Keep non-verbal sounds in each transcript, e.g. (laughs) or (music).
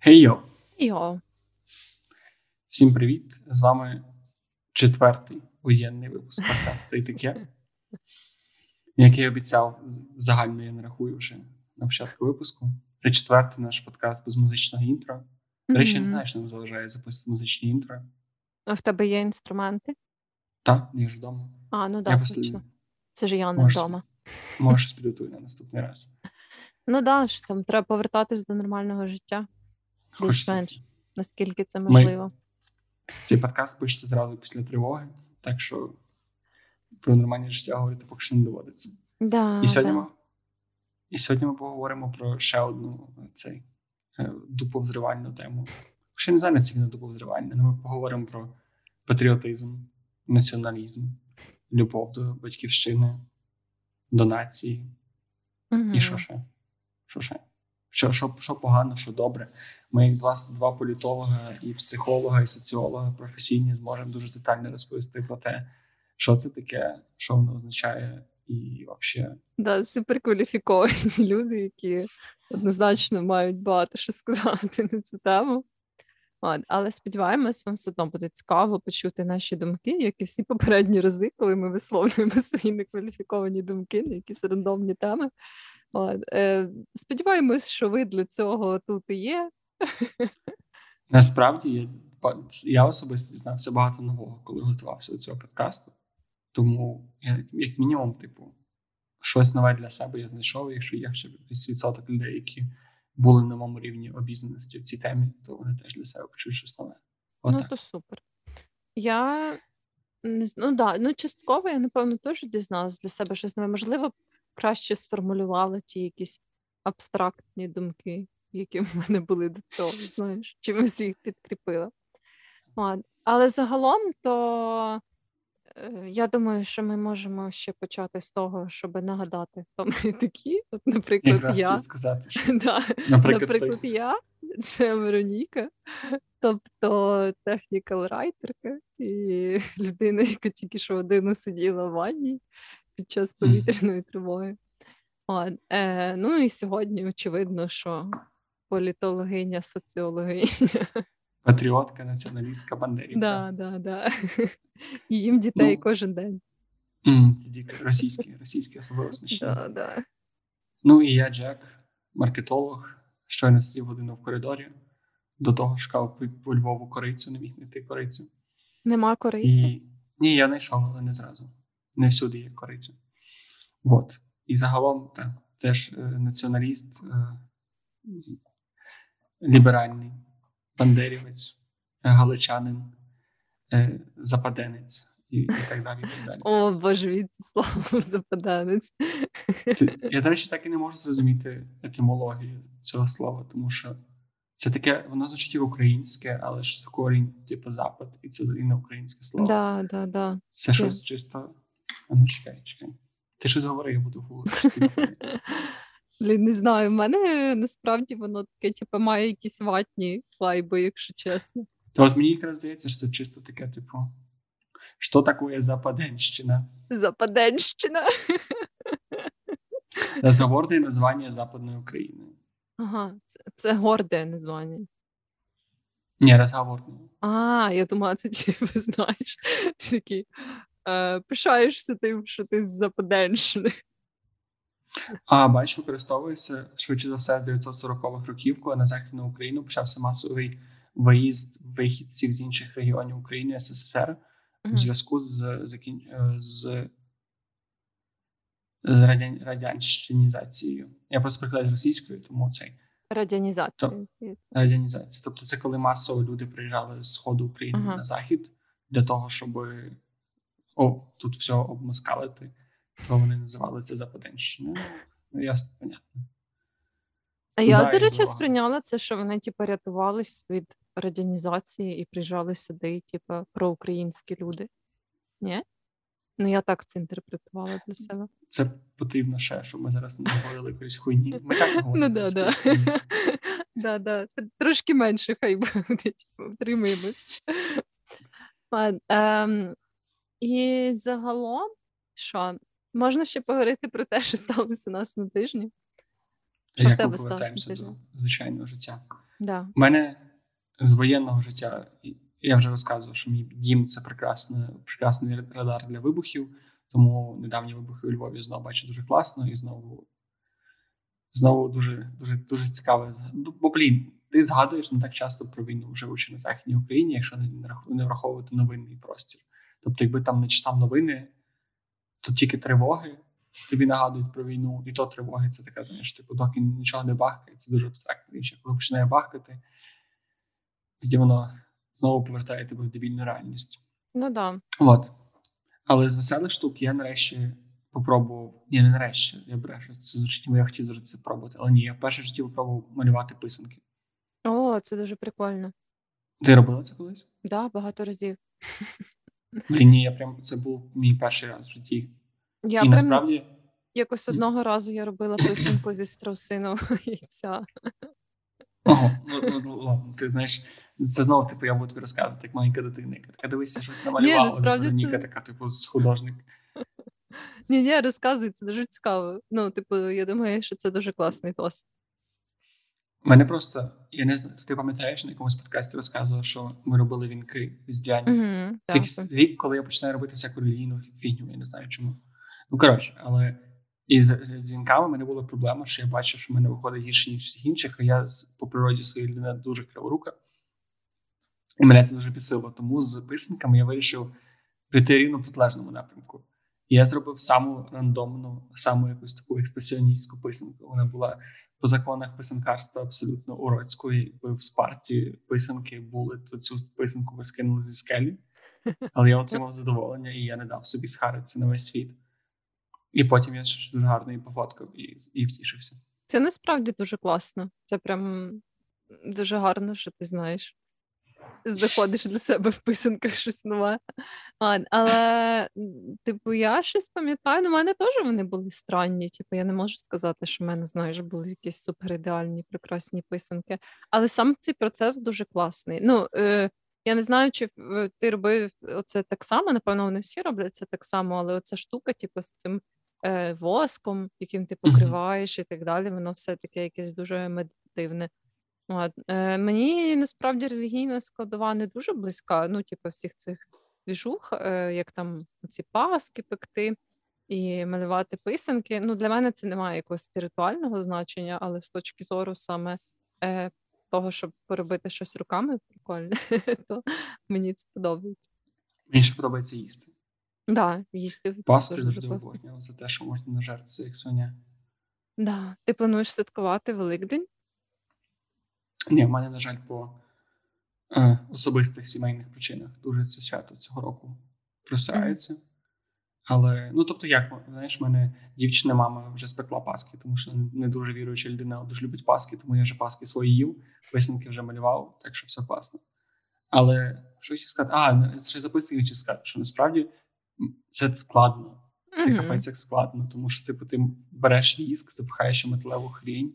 Хей йо! Йо. Всім привіт! З вами четвертий воєнний випуск подкасту і таке. (laughs) Як я обіцяв, загально я не рахую вже на початку випуску. Це четвертий наш подкаст без музичного інтро. До речі, не знаю, що нам заважає записувати музичні інтро. А в тебе є інструменти? Так, я ж вдома. А, ну так, точно. Це ж я не Можеш- вдома. може щось підготую на наступний раз. (laughs) Ну да, ж там треба повертатись до нормального життя. Більш-менш, наскільки це Ми- Цей подкаст пишеться зразу після тривоги, так що про нормальне життя говорити поки що не доводиться. Да, І сьогодні, да. ми, і сьогодні ми поговоримо про ще одну цей е, дуповзривальну тему. Ще не знаю, наскільки вона дуповзривальна, але ми поговоримо про патріотизм, націоналізм, любов до батьківщини, до нації. Мгм. І що ще? Що ще? Що, що, що погано, що добре. Ми, два, два політолога, і психолога, і соціолога професійні, зможемо дуже детально розповісти про те, що це таке, що воно означає, і взагалі Да, суперкваліфіковані (laughs) люди, які однозначно мають багато що сказати на цю тему. От, але сподіваємось, вам все одно буде цікаво почути наші думки, як і всі попередні рази, коли ми висловлюємо (laughs) свої некваліфіковані думки на якісь рандомні теми. От, е, сподіваємось, що ви для цього тут і є. Насправді я, я особисто дізнався багато нового, коли готувався до цього подкасту. Тому, я, як мінімум, типу, щось нове для себе я знайшов. Якщо є ще якийсь відсоток людей, які були на моєму рівні обізнаності в цій темі, то вони теж для себе почують щось нове. Ну, Отак. то супер. Я не ну, да, ну, частково я, напевно, теж дізналась для себе щось нове. Можливо, краще сформулювала ті якісь абстрактні думки, які (laughs) в мене були до цього, знаєш, чим всіх підкріпила. От. Але загалом, то е, я думаю, що ми можемо ще почати з того, щоб нагадати, хто ми (laughs) такі. От, наприклад, я. сказати, що, (laughs) Да. наприклад, Наприклад, я це Вероніка, тобто технікал райтерка і людина, яка тільки що годину сиділа в ванні під час повітряної тривоги. От, е, ну і сьогодні очевидно, що політологиня, соціологиня. патріотка, націоналістка, бандерівка. да, да, да. І їм дітей Ну, кожен день. Ці діти російські, російські особливо смішні. Да, да. Ну і я, Джек, маркетолог, щойно сидів годину в коридорі. До того шукав по, по Львову корицю, не міг знайти корицю. Нема кориці. І ні, я знайшов, але не зразу. Не всюди є кориця. От. І загалом так, теж е, націоналіст, е, ліберальний, бандерівець, галичанин, е, западенець і, і так далі. І так далі. О, боже, від слово (laughs) западанець. Я, до речі, так і не можу зрозуміти етимологію цього слова, тому що це таке, воно звучить українське, але ж корінь, типу запад, і це взагалі не українське слово. Да, да, да. Це щось чисто. А ну чекай, чекай. Ти щось говори, я буду говорити. (laughs) не знаю, в мене насправді воно таке, типу, має якісь ватні вайби, якщо чесно. То от мені якраз здається, що це чисто таке, типу, що таке Западенщина? Западенщина. (laughs) Розговорне названня Западної України. Ага, це, це горде названня. Ні, розговорне. А, я думала, це типу, (laughs) знаєш, ти такий е, пишаєшся тим, що ти з Западенщини. А, бач, використовується швидше за все з 940-х років, коли на Західну Україну почався масовий виїзд вихідців з інших регіонів України СССР у зв'язку з закін... е, з, з радян... радянщинізацією. Я просто прикладаю з російською, тому цей Так. здається. радянізація. Тобто, це коли масово люди приїжджали з сходу України Ага. на захід для того, щоб о, тут все обмоскалити, то вони називали це Западенщиною. Ну, ясно, понятно. А я, до речі, дорога. сприйняла це, що вони, типу, рятувались від радіанізації і приїжджали сюди, типу, проукраїнські люди. Ні? Ну, я так це інтерпретувала для себе. Це потрібно ще, щоб ми зараз не говорили якоїсь хуйні. Ми так (laughs) Ну говоримо. да, (laughs) да. да, да. Трошки менше хай (laughs) буде, типу, втримаємось. І загалом, що, можна ще поговорити про те, що сталося у нас на тижні? Що Як ми тебе сталося повертаємося до звичайного життя. Да. У мене з воєнного життя, я вже розказував, що мій дім це прекрасний, прекрасний радар для вибухів. Тому недавні вибухи у Львові знову бачу дуже класно і знову знову дуже дуже дуже цікаво. Ну, бо блін, ти згадуєш не так часто про війну, живучи на Західній Україні, якщо не враховувати новинний простір. Тобто, якби там не читав новини, то тільки тривоги тобі нагадують про війну, і то тривоги це така, знаєш, типу, доки нічого не бахкає, це дуже абстрактна річ. Коли починає бахкати, тоді воно знову повертає тебе в дебільну реальність. Ну да. От. Але з веселих штук я нарешті попробував. Ні, не нарешті, я брешу. Це звучить, я хотів зробити це пробувати. Але ні, я вперше в житті попробував малювати писанки. О, це дуже прикольно. Ти робила це колись? Так, да, багато разів. (laughs) Блін, ні, я прям це був мій перший раз в житті. Я І прям насправді. якось одного разу я робила писанку зі страусиного (laughs) яйця. Ого, ну, ну, ну ладно, ти знаєш, це знову типу я буду тобі розказувати, як маленька дитина. яка Така дивися, щось намалювала. Ні, насправді Ніка це- така, типу, художник. Ні, ні, розказуй, це дуже цікаво. Ну, типу, я думаю, що це дуже класний досвід. Мене просто, я не знаю, ти пам'ятаєш, на якомусь подкасті розказував, що ми робили вінки різдвяні. Угу, Це якийсь рік, коли я починаю робити всяку релігійну фігню, я не знаю чому. Ну, коротше, але із вінками в мене була проблема, що я бачив, що в мене виходить гірше, ніж всіх інших, а я по природі своєї людини дуже криворука. І мене це дуже підсилило. Тому з писанками я вирішив піти рівно в протилежному напрямку. І я зробив саму рандомну, саму якусь таку експресіоністську писанку. Вона була по законах писанкарства абсолютно уродською. Якби в спарті писанки були, то цю писанку ви скинули зі скелі. Але я отримав задоволення, і я не дав собі схаритися на весь світ. І потім я ще дуже гарно її пофоткав і, і втішився. Це насправді дуже класно. Це прям дуже гарно, що ти знаєш. Знаходиш для себе в писанках щось нове. А, але, типу, я щось пам'ятаю, ну, в мене теж вони були странні. Типу, я не можу сказати, що в мене, знаєш, були якісь суперідеальні, прекрасні писанки. Але сам цей процес дуже класний. Ну, е, я не знаю, чи е, ти робив оце так само. Напевно, вони всі роблять це так само, але оця штука, типу, з цим е, воском, яким ти покриваєш і так далі, воно все таке якесь дуже медитативне. От. Е, мені насправді релігійна складова не дуже близька. Ну, типу, всіх цих двіжух, е, як там ці паски пекти і малювати писанки. Ну, для мене це не має якогось спіритуального значення, але з точки зору саме е, того, щоб поробити щось руками прикольне, (laughs) то мені це подобається. Мені ще подобається їсти. Да, їсти Пасхи теж завжди обожнював за те, що можна нажертися, як свиня. Да. Ти плануєш святкувати Великдень? Ні, в мене, на жаль, по е, особистих сімейних причинах дуже це свято цього року просирається. Але, ну тобто, як знаєш, в мене дівчина, мама вже спекла паски, тому що не дуже віруюча людина, але дуже любить паски, тому я вже паски свої їв, писанки вже малював, так що все класно. Але що хотів сказати? А, ще записую хотів сказати, що насправді це складно. Це Мгм. капець як складно, тому що типу, ти береш віск, запихаєш у металеву хрінь,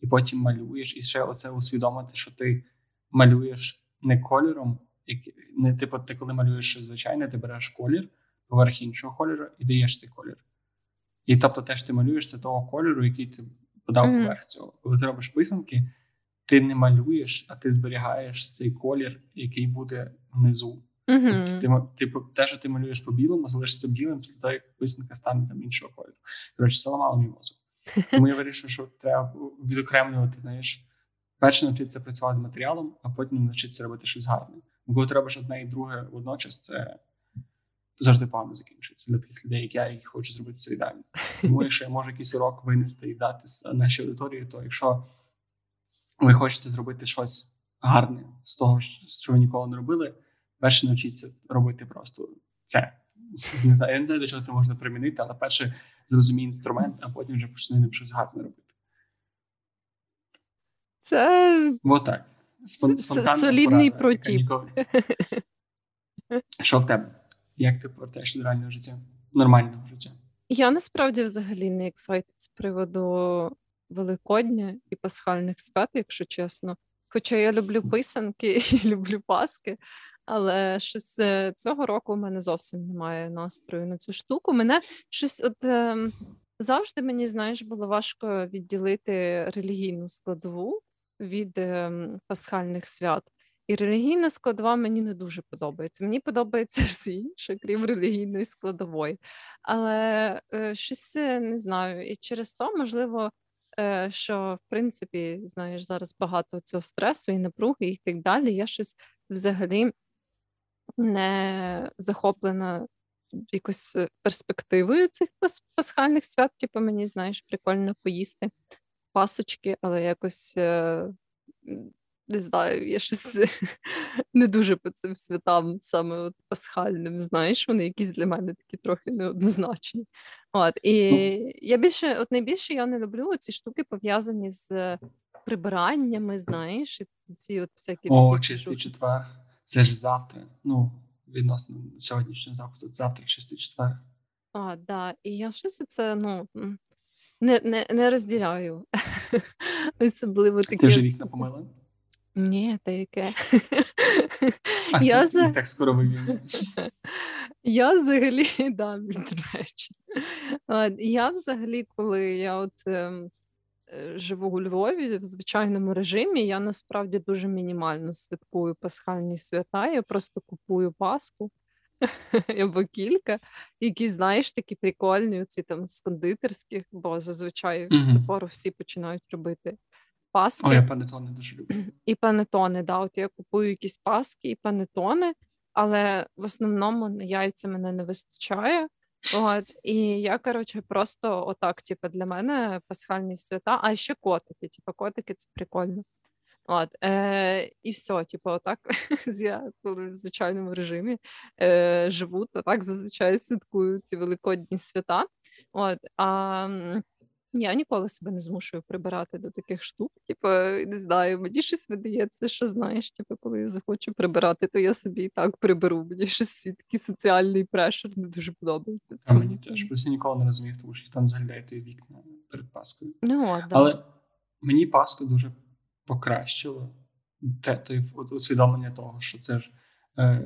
і потім малюєш. І ще оце усвідомити, що ти малюєш не кольором, як- не типу, ти коли малюєш звичайне, ти береш колір поверх іншого кольору і даєш цей колір. І тобто теж ти малюєш це того кольору, який ти подав Мгм. поверх цього. Коли ти робиш писанки, ти не малюєш, а ти зберігаєш цей колір, який буде внизу. Тобто ти, ти те, що ти малюєш по білому, залишиться білим після того, як писанка стане там іншого кольору. Коротше, це ламало мій мозок. Тому я вирішив, що треба відокремлювати, знаєш, перше навчитися працювати з матеріалом, а потім навчитися робити щось гарне. Бо ти робиш одне і друге водночас, це завжди погано закінчується для таких людей, як я, які хочуть зробити це ідеально. Тому якщо я можу якийсь урок винести і дати нашій аудиторії, то якщо ви хочете зробити щось гарне з того, що ви ніколи не робили, перше навчіться робити просто це. Не знаю, я не знаю, до чого це можна примінити, але перше зрозумій інструмент, а потім вже почни ним щось гарне робити. Це Вот так. Спон- спонтанна солідний протіп. ніколи- Що в тебе? Як ти повертаєш до реального життя? Нормального життя? Я насправді взагалі не excited з приводу Великодня і пасхальних свят, якщо чесно. Хоча я люблю писанки (laughs) і люблю паски, але щось е, цього року у мене зовсім немає настрою на цю штуку. Мене щось от ем, завжди мені, знаєш, було важко відділити релігійну складову від ем, пасхальних свят. І релігійна складова мені не дуже подобається. Мені подобається все інше, крім релігійної складової. Але е, щось е, не знаю. І через то, можливо, е, що в принципі, знаєш, зараз багато цього стресу і напруги, і так далі. Я щось взагалі не захоплена якось перспективою цих пасхальних свят. Типу, мені знаєш, прикольно поїсти пасочки, але якось. Не знаю, я щось (laughs) не дуже по цим святам, саме от пасхальним, знаєш, вони якісь для мене такі трохи неоднозначні. От, І ну. я більше, от найбільше я не люблю ці штуки пов'язані з прибираннями, знаєш, і ці от всякі. О, чистий четвер. Це ж завтра. Ну, відносно сьогоднішнього заходу, завтра чистий четвер. А, да. І я щось це, ну. Не не, не розділяю. (laughs) Особливо такі. Ти вже вікна помила? Ні, та яке. (laughs) А я за... так скоро вивільню. (laughs) Я взагалі, да, до речі. Я взагалі, коли я от ем, живу у Львові в звичайному режимі, я насправді дуже мінімально святкую пасхальні свята. Я просто купую паску (laughs) або кілька, які, знаєш, такі прикольні, оці там з кондитерських, бо зазвичай в цю пору всі починають робити паски. О, я панетони дуже люблю. І панетони, да. От я купую якісь паски і панетони, але в основному на яйця мене не вистачає. От, І я, коротше, просто отак, типу, для мене пасхальні свята, а ще котики. Типу, котики це прикольно. От, е, І все, типу, отак (laughs) я коли в звичайному режимі е, живу, то так зазвичай святкую ці великодні свята. От, а я ніколи себе не змушую прибирати до таких штук. Типу, не знаю, мені щось видається, що знаєш, типу, коли я захочу прибирати, то я собі і так приберу. Мені щось такий соціальний прешер не дуже подобається. А мені теж просто ніколи не розумів, тому що там заглядає той вікна перед Паскою. Ну, да. Але мені Паску дуже покращило те, той усвідомлення того, що це ж е,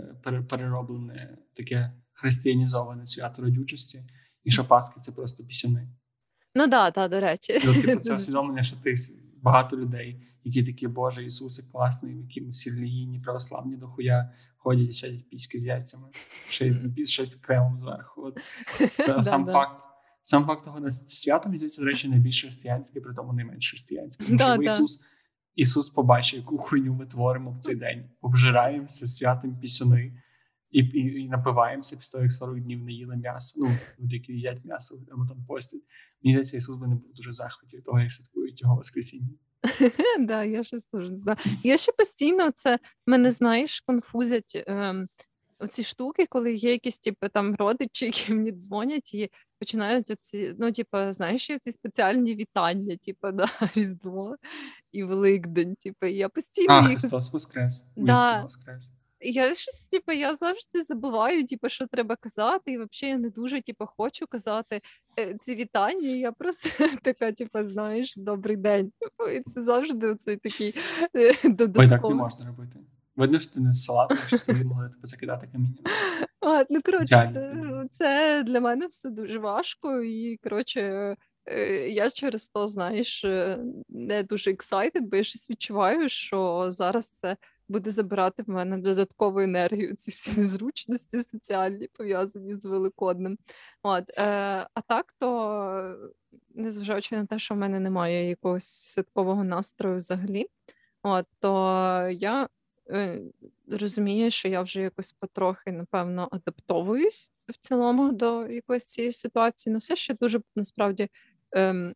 перероблене таке християнізоване свято родючості, і що Паски це просто пісюни. Ну да, так, до речі. Ну, типу, це (laughs) усвідомлення, що ти багато людей, які такі, Боже, Ісусе, класний, які всі релігійні, православні дохуя ходять і сядять піськи з яйцями, ще з ще з кремом зверху. От. Це (laughs) сам факт. Сам факт того свято, мені здається, до речі, найбільш християнське, при тому найменш християнське. Тому що Ісус Ісус побачив, яку хуйню ми творимо в цей день. Обжираємося святим пісюни і і, і напиваємося після того, як 40 днів не їли м'ясо. Ну, люди, які їдять м'ясо або там постять. Мені здається, Ісус би не був дуже захваті від того, як святкують його Воскресіння. (laughs) Да, я теж не знаю. Я ще постійно це мене знаєш, конфузять ем, оці штуки, коли є якісь типу, там родичі, які (laughs) мені дзвонять і починають оці, ну, типу, знаєш, ці спеціальні вітання, типу, (laughs) на Різдво і Великдень. Типу, я постійно А, їх... Христос Воскрес. Да. Воскрес. Я щось, типу, я завжди забуваю, типу, що треба казати, і взагалі я не дуже типу, хочу казати е, ці вітання. Я просто (laughs) така, типу, знаєш, добрий день. Типу, і це завжди цей такий додатковий. Ой, так не можна робити. Видно, що ти не салат, що собі могли тебе закидати камінням. А, ну коротше, це, це для мене все дуже важко, і коротше. Е, я через то, знаєш, е, не дуже excited, бо я щось відчуваю, що зараз це буде забирати в мене додаткову енергію, ці всі (laughs) незручності соціальні пов'язані з Великодним. От, е, А так, то, незважаючи на те, що в мене немає якогось святкового настрою взагалі, от, то я е, розумію, що я вже якось потрохи, напевно, адаптовуюсь в цілому до якоїсь цієї ситуації. Ну, все ще дуже насправді. Ем,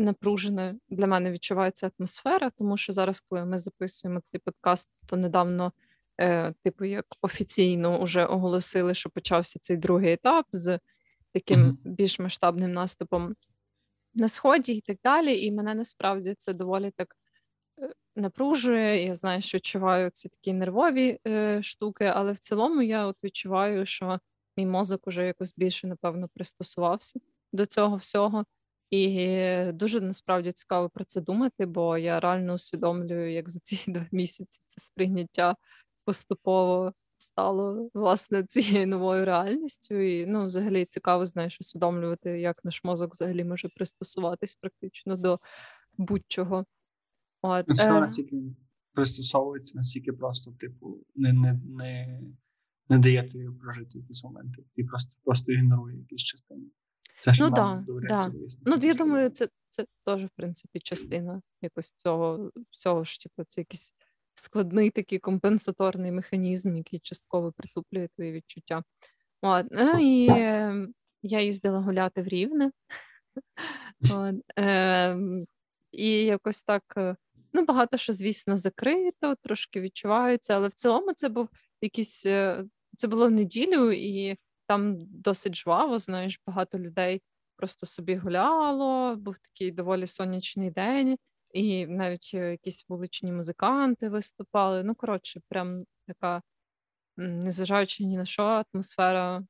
напружена для мене відчувається атмосфера, тому що зараз, коли ми записуємо цей подкаст, то недавно, е, типу, як офіційно вже оголосили, що почався цей другий етап з таким uh-huh. більш масштабним наступом на сході і так далі. І мене насправді це доволі так е, напружує. Я знаю, що відчуваю ці такі нервові е, штуки, але в цілому я от відчуваю, що мій мозок уже якось більше, напевно, пристосувався до цього всього. І дуже насправді цікаво про це думати, бо я реально усвідомлюю, як за ці (laughs) два місяці це сприйняття поступово стало власне (laughs) цією новою реальністю. І ну, взагалі цікаво, знаєш, усвідомлювати, як наш мозок взагалі може пристосуватись практично до будь-чого. От, Ну, цікаво, е, наскільки пристосовується, наскільки просто, типу, не, не, не, не дає тобі прожити якісь моменти і просто, просто ігнорує якісь частини. Це ж Ну да, да. ну я думаю, це, це теж, в принципі, частина якось цього всього ж, типу, це якийсь складний такий компенсаторний механізм, який частково притуплює твої відчуття. От, ну і е, я їздила гуляти в Рівне. От, ем, і якось так, е, ну, багато що, звісно, закрито, трошки відчувається, але в цілому це був якийсь, е, це було в неділю, і там досить жваво, знаєш, багато людей просто собі гуляло, був такий доволі сонячний день, і навіть е, якісь вуличні музиканти виступали. Ну, коротше, прям така, незважаючи ні на що, атмосфера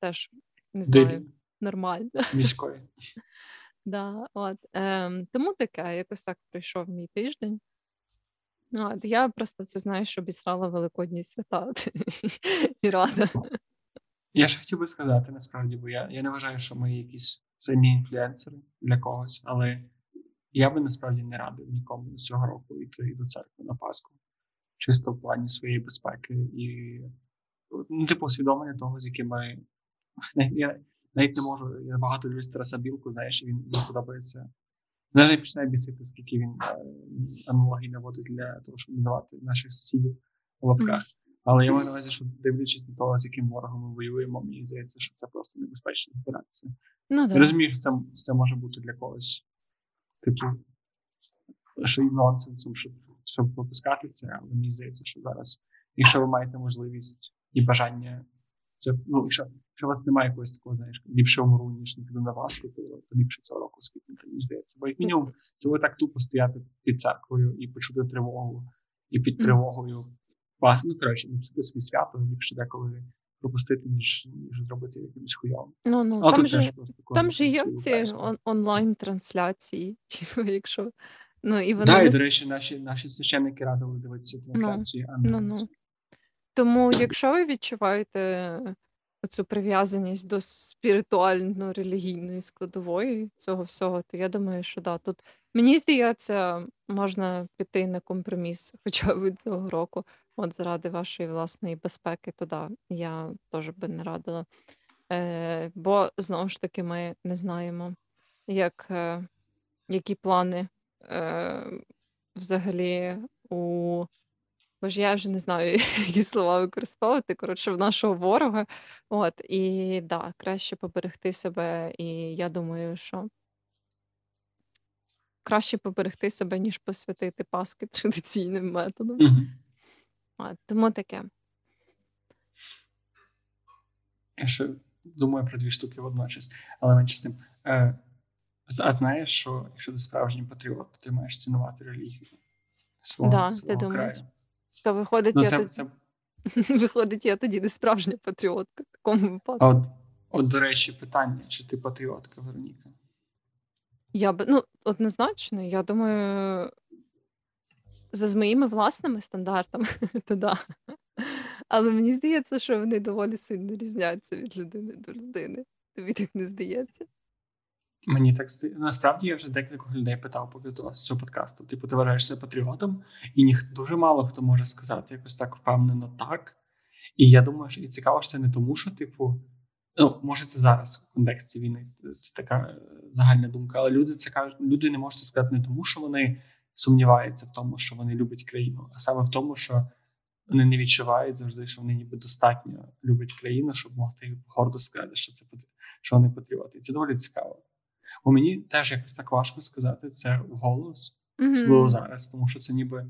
теж не знаю, нормальна. (laughs) міської. Да, от, ем, тому таке, якось так пройшов мій тиждень. Ну, от, я просто це знаєш, обісрала великодні свята (laughs) і рада. Я ж хотів би сказати насправді, бо я, я не вважаю, що ми якісь сильні інфлюенсери для когось, але я би насправді не радив нікому цього року йти до церкви на Пасху, чисто в плані своєї безпеки і ну, типу, усвідомлення того, з якими (laughs) я навіть не можу. Я багато дивлюсь Тараса Білку, знаєш, він мені подобається. Навіть починає бісити, скільки він е, аналогій наводить для того, щоб називати наших сусідів в лапках. Але я маю на увазі, що дивлячись на того, з яким ворогом ми воюємо, мені здається, що це просто небезпечно збиратися. Ну, Я да. розумію, що це, це може бути для когось, типу, що і нонсенсом, щоб, щоб пропускати це, але мені здається, що зараз, якщо ви маєте можливість і бажання, це ну, якщо, якщо у вас немає якогось такого, знаєш, ліпше умру, ніж не піду на Пасху, то, то ліпше цього року скипнути, мені здається. Бо як мінімум, це буде так тупо стояти під церквою і почути тривогу, і під тривогою вас, ну коротше, не псути собі свято, ліпше деколи пропустити, ніж, ніж зробити якимось хуйовим. Ну, ну, А там же, просто там же є ці он- онлайн-трансляції, (laughs) типу, якщо. Ну, і вони да, і, до речі, наші, наші священники радили дивитися трансляції, а ну, ну. це. Тому, якщо ви відчуваєте цю прив'язаність до спіритуально-релігійної складової цього всього, то я думаю, що да, тут мені здається, можна піти на компроміс (laughs) хоча б цього року, от заради вашої власної безпеки, то да, я теж би не радила. Е, бо знову ж таки ми не знаємо, як, е, які плани е, взагалі у Бо ж я вже не знаю, (laughs) які слова використовувати. Коротше, в нашого ворога. От, і да, краще поберегти себе. І я думаю, що краще поберегти себе, ніж посвятити Паски (laughs) традиційним методом. Мгм. От, тому таке. Я ще думаю про дві штуки водночас, але менше з тим. Е, а знаєш, що якщо ти справжній патріот, то ти маєш цінувати релігію свого, Да, ти свого думаєш? То виходить, Ну, я тоді, це, (laughs) виходить, я тоді не справжня патріотка в такому випадку. от, от, до речі, питання: чи ти патріотка, Вероніка? Я би, ну, однозначно, я думаю, за з моїми власними стандартами, (laughs) то да. Але мені здається, що вони доволі сильно різняться від людини до людини. Тобі так не здається? Мені так насправді я вже декілька людей питав по підготовці цього подкасту. Типу, ти вважаєшся патріотом, і ніх дуже мало хто може сказати якось так впевнено так. І я думаю, що і цікаво, що це не тому, що, типу, ну, може, це зараз в контексті війни. Це така е, загальна думка. Але люди це кажуть, люди не можуть сказати не тому, що вони сумніваються в тому, що вони люблять країну, а саме в тому, що вони не відчувають завжди, що вони ніби достатньо люблять країну, щоб могти гордо сказати, що це що вони патріоти. І це доволі цікаво. Бо мені теж якось так важко сказати це вголос, особливо Мгм. зараз, тому що це ніби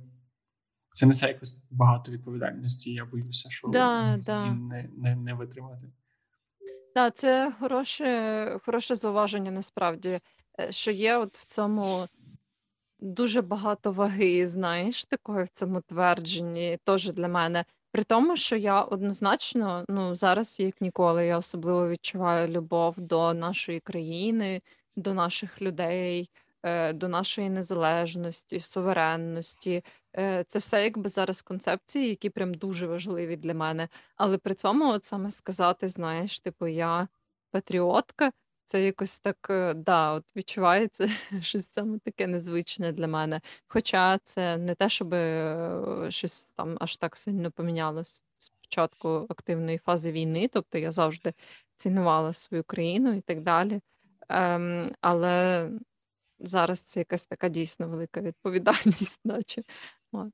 це несе якось багато відповідальності. Я боюся, що Да, її да. не, не, не витримати. Так, це хороше, хороше зауваження насправді, е, що є от в цьому дуже багато ваги, знаєш, такої в цьому твердженні, теж для мене. При тому, що я однозначно, ну зараз як ніколи, я особливо відчуваю любов до нашої країни, до наших людей, е, до нашої незалежності, суверенності. Е, Це все якби зараз концепції, які прям дуже важливі для мене. Але при цьому, от саме сказати, знаєш, типу, я патріотка, Це якось так, е, да, от відчувається (laughs) щось саме таке незвичне для мене. Хоча це не те, щоб щось там аж так сильно помінялось з початку активної фази війни. Тобто я завжди цінувала свою країну і так далі. Ем, але зараз це якась така дійсно велика відповідальність, (laughs) наче. От.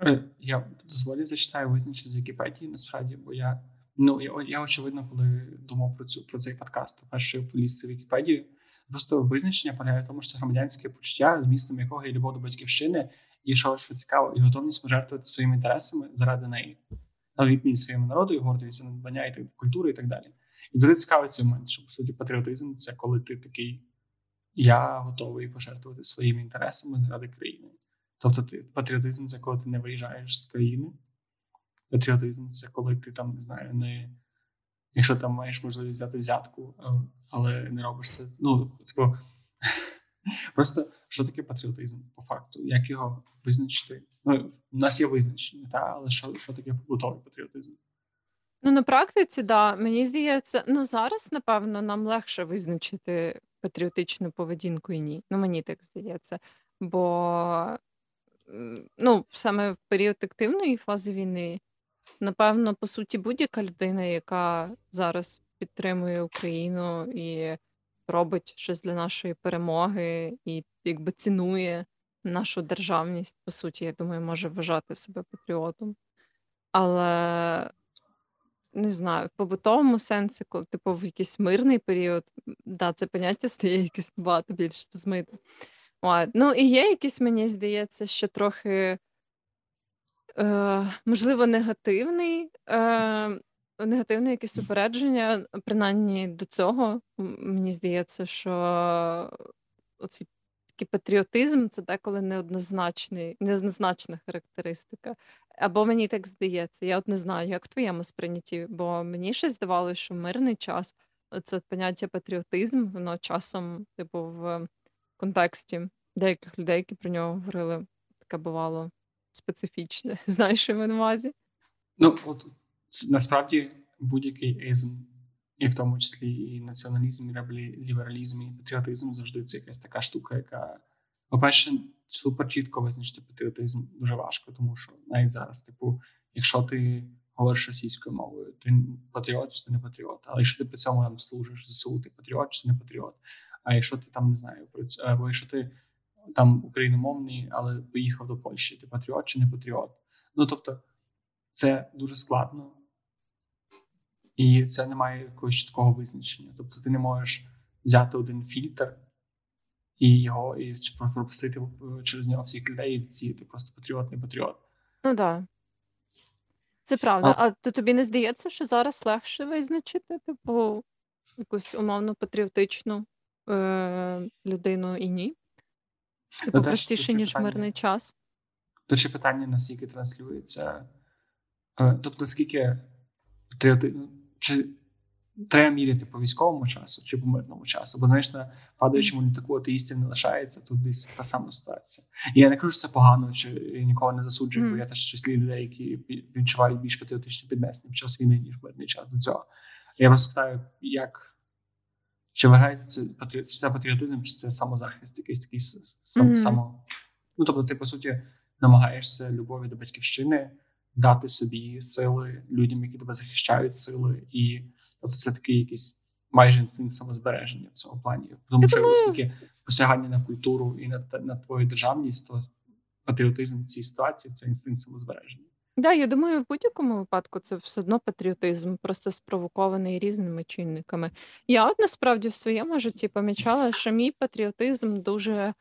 Е, я дозволю зачитаю визначення з Вікіпедії, насправді, бо я ну я, я очевидно, коли думав про цю про цей подкаст, перше поліз в Вікіпедію. Просто визначення полягає в тому, що це громадянське почуття, змістом якого є любов до батьківщини, і що що цікаво, і готовність пожертвувати своїми інтересами заради неї, відність своєму народу, і гордість надбання і так культури і так далі. І дуже цікавий цей момент, що по суті патріотизм це коли ти такий, я готовий пожертвувати своїми інтересами заради країни. Тобто, ти патріотизм це коли ти не виїжджаєш з країни. Патріотизм це коли ти там не знаю, не якщо там маєш можливість взяти взятку, але не робиш це. Ну, типу, (laughs) просто що таке патріотизм по факту? Як його визначити? Ну, У нас є визначення, та, але що що таке побутовий патріотизм? Ну, на практиці, да, мені здається, ну зараз, напевно, нам легше визначити патріотичну поведінку і ні. Ну, мені так здається. Бо ну, саме в період активної фази війни, напевно, по суті, будь-яка людина, яка зараз підтримує Україну і робить щось для нашої перемоги, і якби цінує нашу державність, по суті, я думаю, може вважати себе патріотом. Але не знаю, в побутовому сенсі, типу в якийсь мирний період, да, це поняття стає якесь набагато більш змите. Ну, і є якийсь, мені здається, що трохи, е, можливо, негативний, е, негативне якесь упередження, принаймні до цього. Мені здається, що оцей такий патріотизм це деколи неоднозначний, неоднозначна характеристика. Або мені так здається, я от не знаю, як в твоєму сприйнятті, бо мені ще здавалося, що мирний час це поняття патріотизм, воно часом, типу, в контексті деяких людей, які про нього говорили, таке бувало специфічне. (laughs) Знаєш, що я на увазі? Ну, от насправді будь-який ізм, і в тому числі і націоналізм, і лібералізм, і патріотизм завжди це якась така штука, яка, по-перше, супер чітко визначити патріотизм дуже важко, тому що навіть зараз, типу, якщо ти говориш російською мовою, ти патріот чи ти не патріот. Але якщо ти при цьому там служиш ЗСУ, ти патріот чи не патріот. А якщо ти там не знаю, або якщо ти там україномовний, але поїхав до Польщі, ти патріот чи не патріот. Ну тобто, це дуже складно. І це не має якогось чіткого визначення. Тобто, ти не можеш взяти один фільтр і його і пропустити через нього всіх людей і відсіяти просто патріот, не патріот. Ну так. Да. Це правда. А, а то тобі не здається, що зараз легше визначити, типу, якусь умовно патріотичну е- людину і ні? Типу, простіше, ніж питання, мирний час. То чи питання наскільки транслюється? Е, тобто, наскільки патріотично, чи треба міряти по військовому часу чи по мирному часу? Бо знаєш, на падаючому літаку атеїстів не лишається тут десь та сама ситуація. І я не кажу, що це погано, чи нікого не засуджую, mm. бо я теж числі людей, які відчувають більш патріотичне піднесення в час війни, ніж мирний час до цього. Я просто питаю, як. Чи вважаєте це це патріотизм, чи це самозахист, якийсь такий сам, mm-hmm. само. Ну тобто, ти по суті намагаєшся любові до батьківщини дати собі сили людям, які тебе захищають, сили, і тобто це такий якийсь майже інстинкт самозбереження в цьому плані. Тому Я що думаю... оскільки посягання на культуру і на на твою державність, то патріотизм в цій ситуації це інстинкт самозбереження. Да, я думаю, в будь-якому випадку це все одно патріотизм, просто спровокований різними чинниками. Я от насправді в своєму житті помічала, що мій патріотизм дуже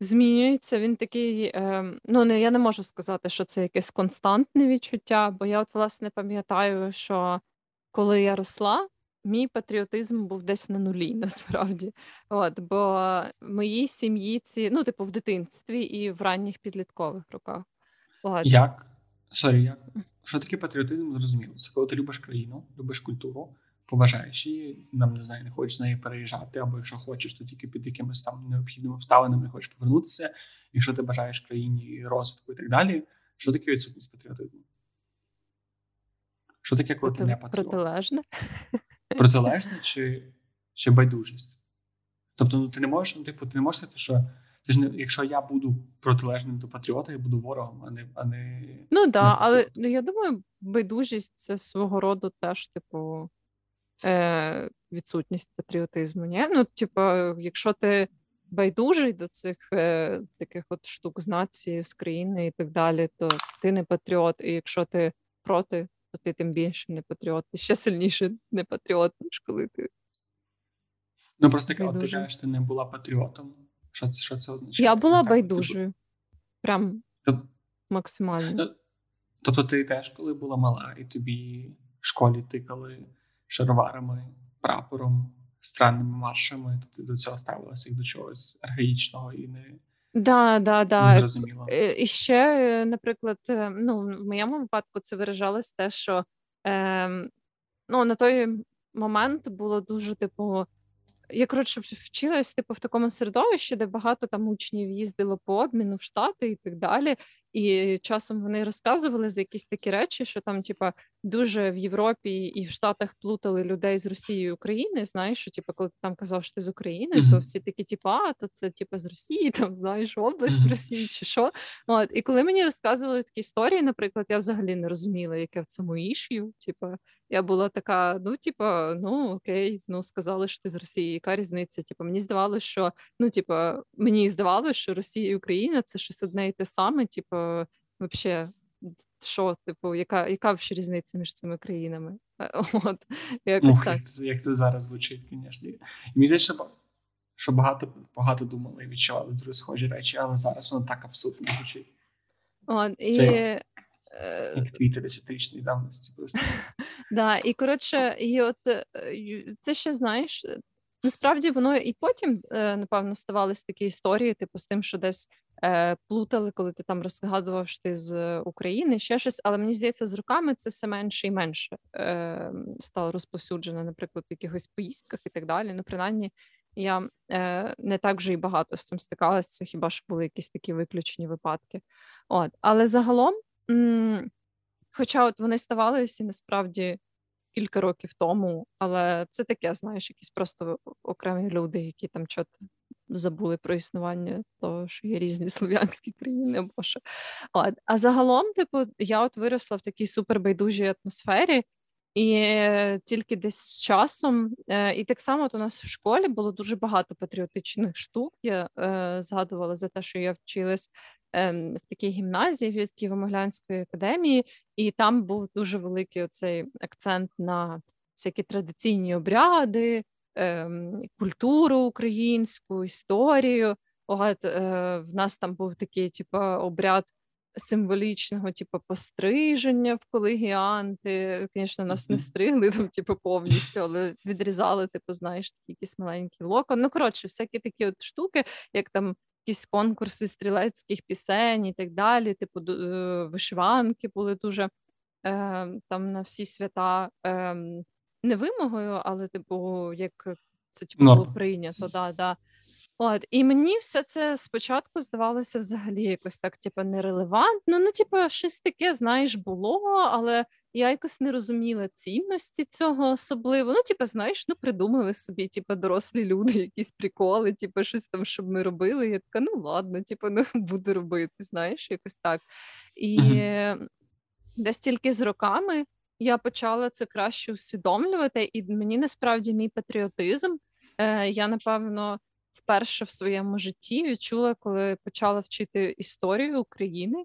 змінюється. Він такий, е, ну не я не можу сказати, що це якесь константне відчуття, бо я от власне пам'ятаю, що коли я росла, мій патріотизм був десь на нулі, (laughs) насправді. От, бо моїй сім'ї ці, ну, типу, в дитинстві і в ранніх підліткових роках. От. Як? Sorry, як? Що таке патріотизм? Зрозуміло. Це коли ти любиш країну, любиш культуру, поважаєш її, ну не знаю, не хочеш з неї переїжджати, або якщо хочеш, то тільки під якимись там необхідними обставинами хочеш повернутися. Якщо ти бажаєш країні розвитку і так далі. Що таке відсутність патріотизму? Що таке, коли ти не патріот? Протилежне? Протилежне (laughs) чи чи байдужість. Тобто, ну ти не можеш, ну, типу, ти не можеш сказати, що ти ж не, якщо я буду протилежним до патріота, я буду ворогом, а не. А не ну так, да, але ну, я думаю, байдужість це свого роду теж, типу, е, відсутність патріотизму. Ні? Ну, типу, якщо ти байдужий до цих е, таких от штук з нації, з країни і так далі, то ти не патріот. І якщо ти проти, то ти тим більше не патріот. Ти ще сильніше не патріот, ніж коли ти. Ну просто от ти кажеш, ти не була патріотом. Що це що це означає? Я була байдужою. Прям Тоб... максимально. Тобто ти теж, коли була мала, і тобі в школі тикали шароварами, прапором, странними маршами, то ти до цього ставилася як до чогось архаїчного і не да, да, да. Е, і ще, наприклад, е, ну, в моєму випадку це виражалось те, що е, ну, на той момент було дуже типу я коротше вчилась типу в такому середовищі, де багато там учнів їздило по обміну в Штати і так далі. І часом вони розказували за якісь такі речі, що там, типа, дуже в Європі і в Штатах плутали людей з Росії і України. Знаєш, що типа, коли ти там казав, що ти з України, mm-hmm. то всі такі, типа, а то це типа з Росії, (laughs) там знаєш область mm-hmm. Росії чи що. От і коли мені розказували такі історії, наприклад, я взагалі не розуміла, яке в цьому іш'ю. Типа, я була така: ну, типа, ну окей, ну сказали, що ти з Росії. Яка різниця? Типа, мені здавалося, що ну, типа, мені здавалося, що Росія і Україна це щось одне і те саме, типу вообще, що, типу, яка яка взагалі різниця між цими країнами? (laughs) От, якось Ух, так. Як це зараз звучить, звісно. Мені здається, що, що багато багато думали і відчували дуже схожі речі, але зараз воно так абсурдно звучить. От, і... Це, як твіти десятирічної давності просто. (laughs) Да, і коротше, і от це ще знаєш, насправді воно і потім, напевно, ставалися такі історії, типу, з тим, що десь е, плутали, коли ти там розгадував, що ти з України, ще щось. Але мені здається, з роками це все менше і менше е, стало розповсюджено, наприклад, в якихось поїздках і так далі. Ну, принаймні, я е, не так вже і багато з цим стикалася. Це хіба що були якісь такі виключені випадки. От, але загалом, хоча от вони ставалися насправді. Кілька років тому, але це таке, знаєш, якісь просто окремі люди, які там чот забули про існування того, що є різні (laughs) слов'янські країни або що. От. А загалом, типу, я от виросла в такій супербайдужій атмосфері, і е, тільки десь з часом, е, і так само от у нас в школі було дуже багато патріотичних штук. Я е, згадувала за те, що я вчилась в такій гімназії від Києво-Могилянської академії, і там був дуже великий оцей акцент на всякі традиційні обряди, Ем, культуру українську, історію. От, е, В нас там був такий, типу, обряд символічного, типу, постриження в колегіанти. Звісно, нас не стригли там, типу, повністю, але відрізали, типу, знаєш, такі якісь маленькі локон. Ну, коротше, всякі такі от штуки, як там. Якісь конкурси стрілецьких пісень і так далі, типу е, вишиванки були дуже е, там на всі свята. Е, не вимогою, але типу, як це типу, було прийнято. Да, да. От, І мені все це спочатку здавалося взагалі якось так, типу, нерелевантно. Ну, типу, щось таке, знаєш, було, але я якось не розуміла цінності цього особливо. Ну, типу, знаєш, ну придумали собі, типу, дорослі люди, (laughs) якісь приколи, типу, щось там, щоб ми робили. Я така, ну ладно, типу, ну (laughs) буду робити, знаєш, якось так. І mm десь тільки з роками я почала це краще усвідомлювати, і мені насправді мій патріотизм. Е, Я напевно вперше в своєму житті відчула, коли почала вчити історію України,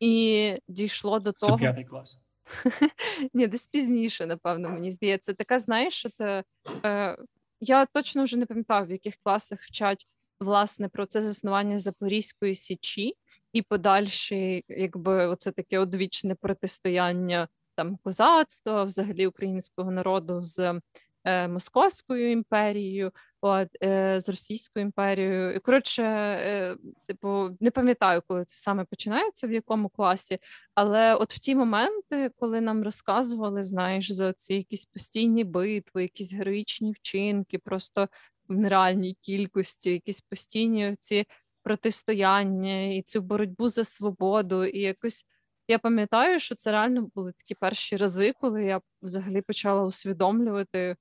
і дійшло до того. Це п'ятий клас. (laughs) Ні, десь пізніше, напевно, мені здається. Така, знаєш, що те, е, я точно вже не пам'ятаю, в яких класах вчать власне про це заснування Запорізької Січі і подальше, якби оце таке одвічне протистояння там козацтва, взагалі українського народу з е, Московською імперією, от, е, з Російською імперією. І коротше, е, типу, не пам'ятаю, коли це саме починається, в якому класі, але от в ті моменти, коли нам розказували, знаєш, за ці якісь постійні битви, якісь героїчні вчинки, просто в нереальній кількості, якісь постійні ці протистояння і цю боротьбу за свободу, і якось. Я пам'ятаю, що це реально були такі перші рази, коли я взагалі почала усвідомлювати,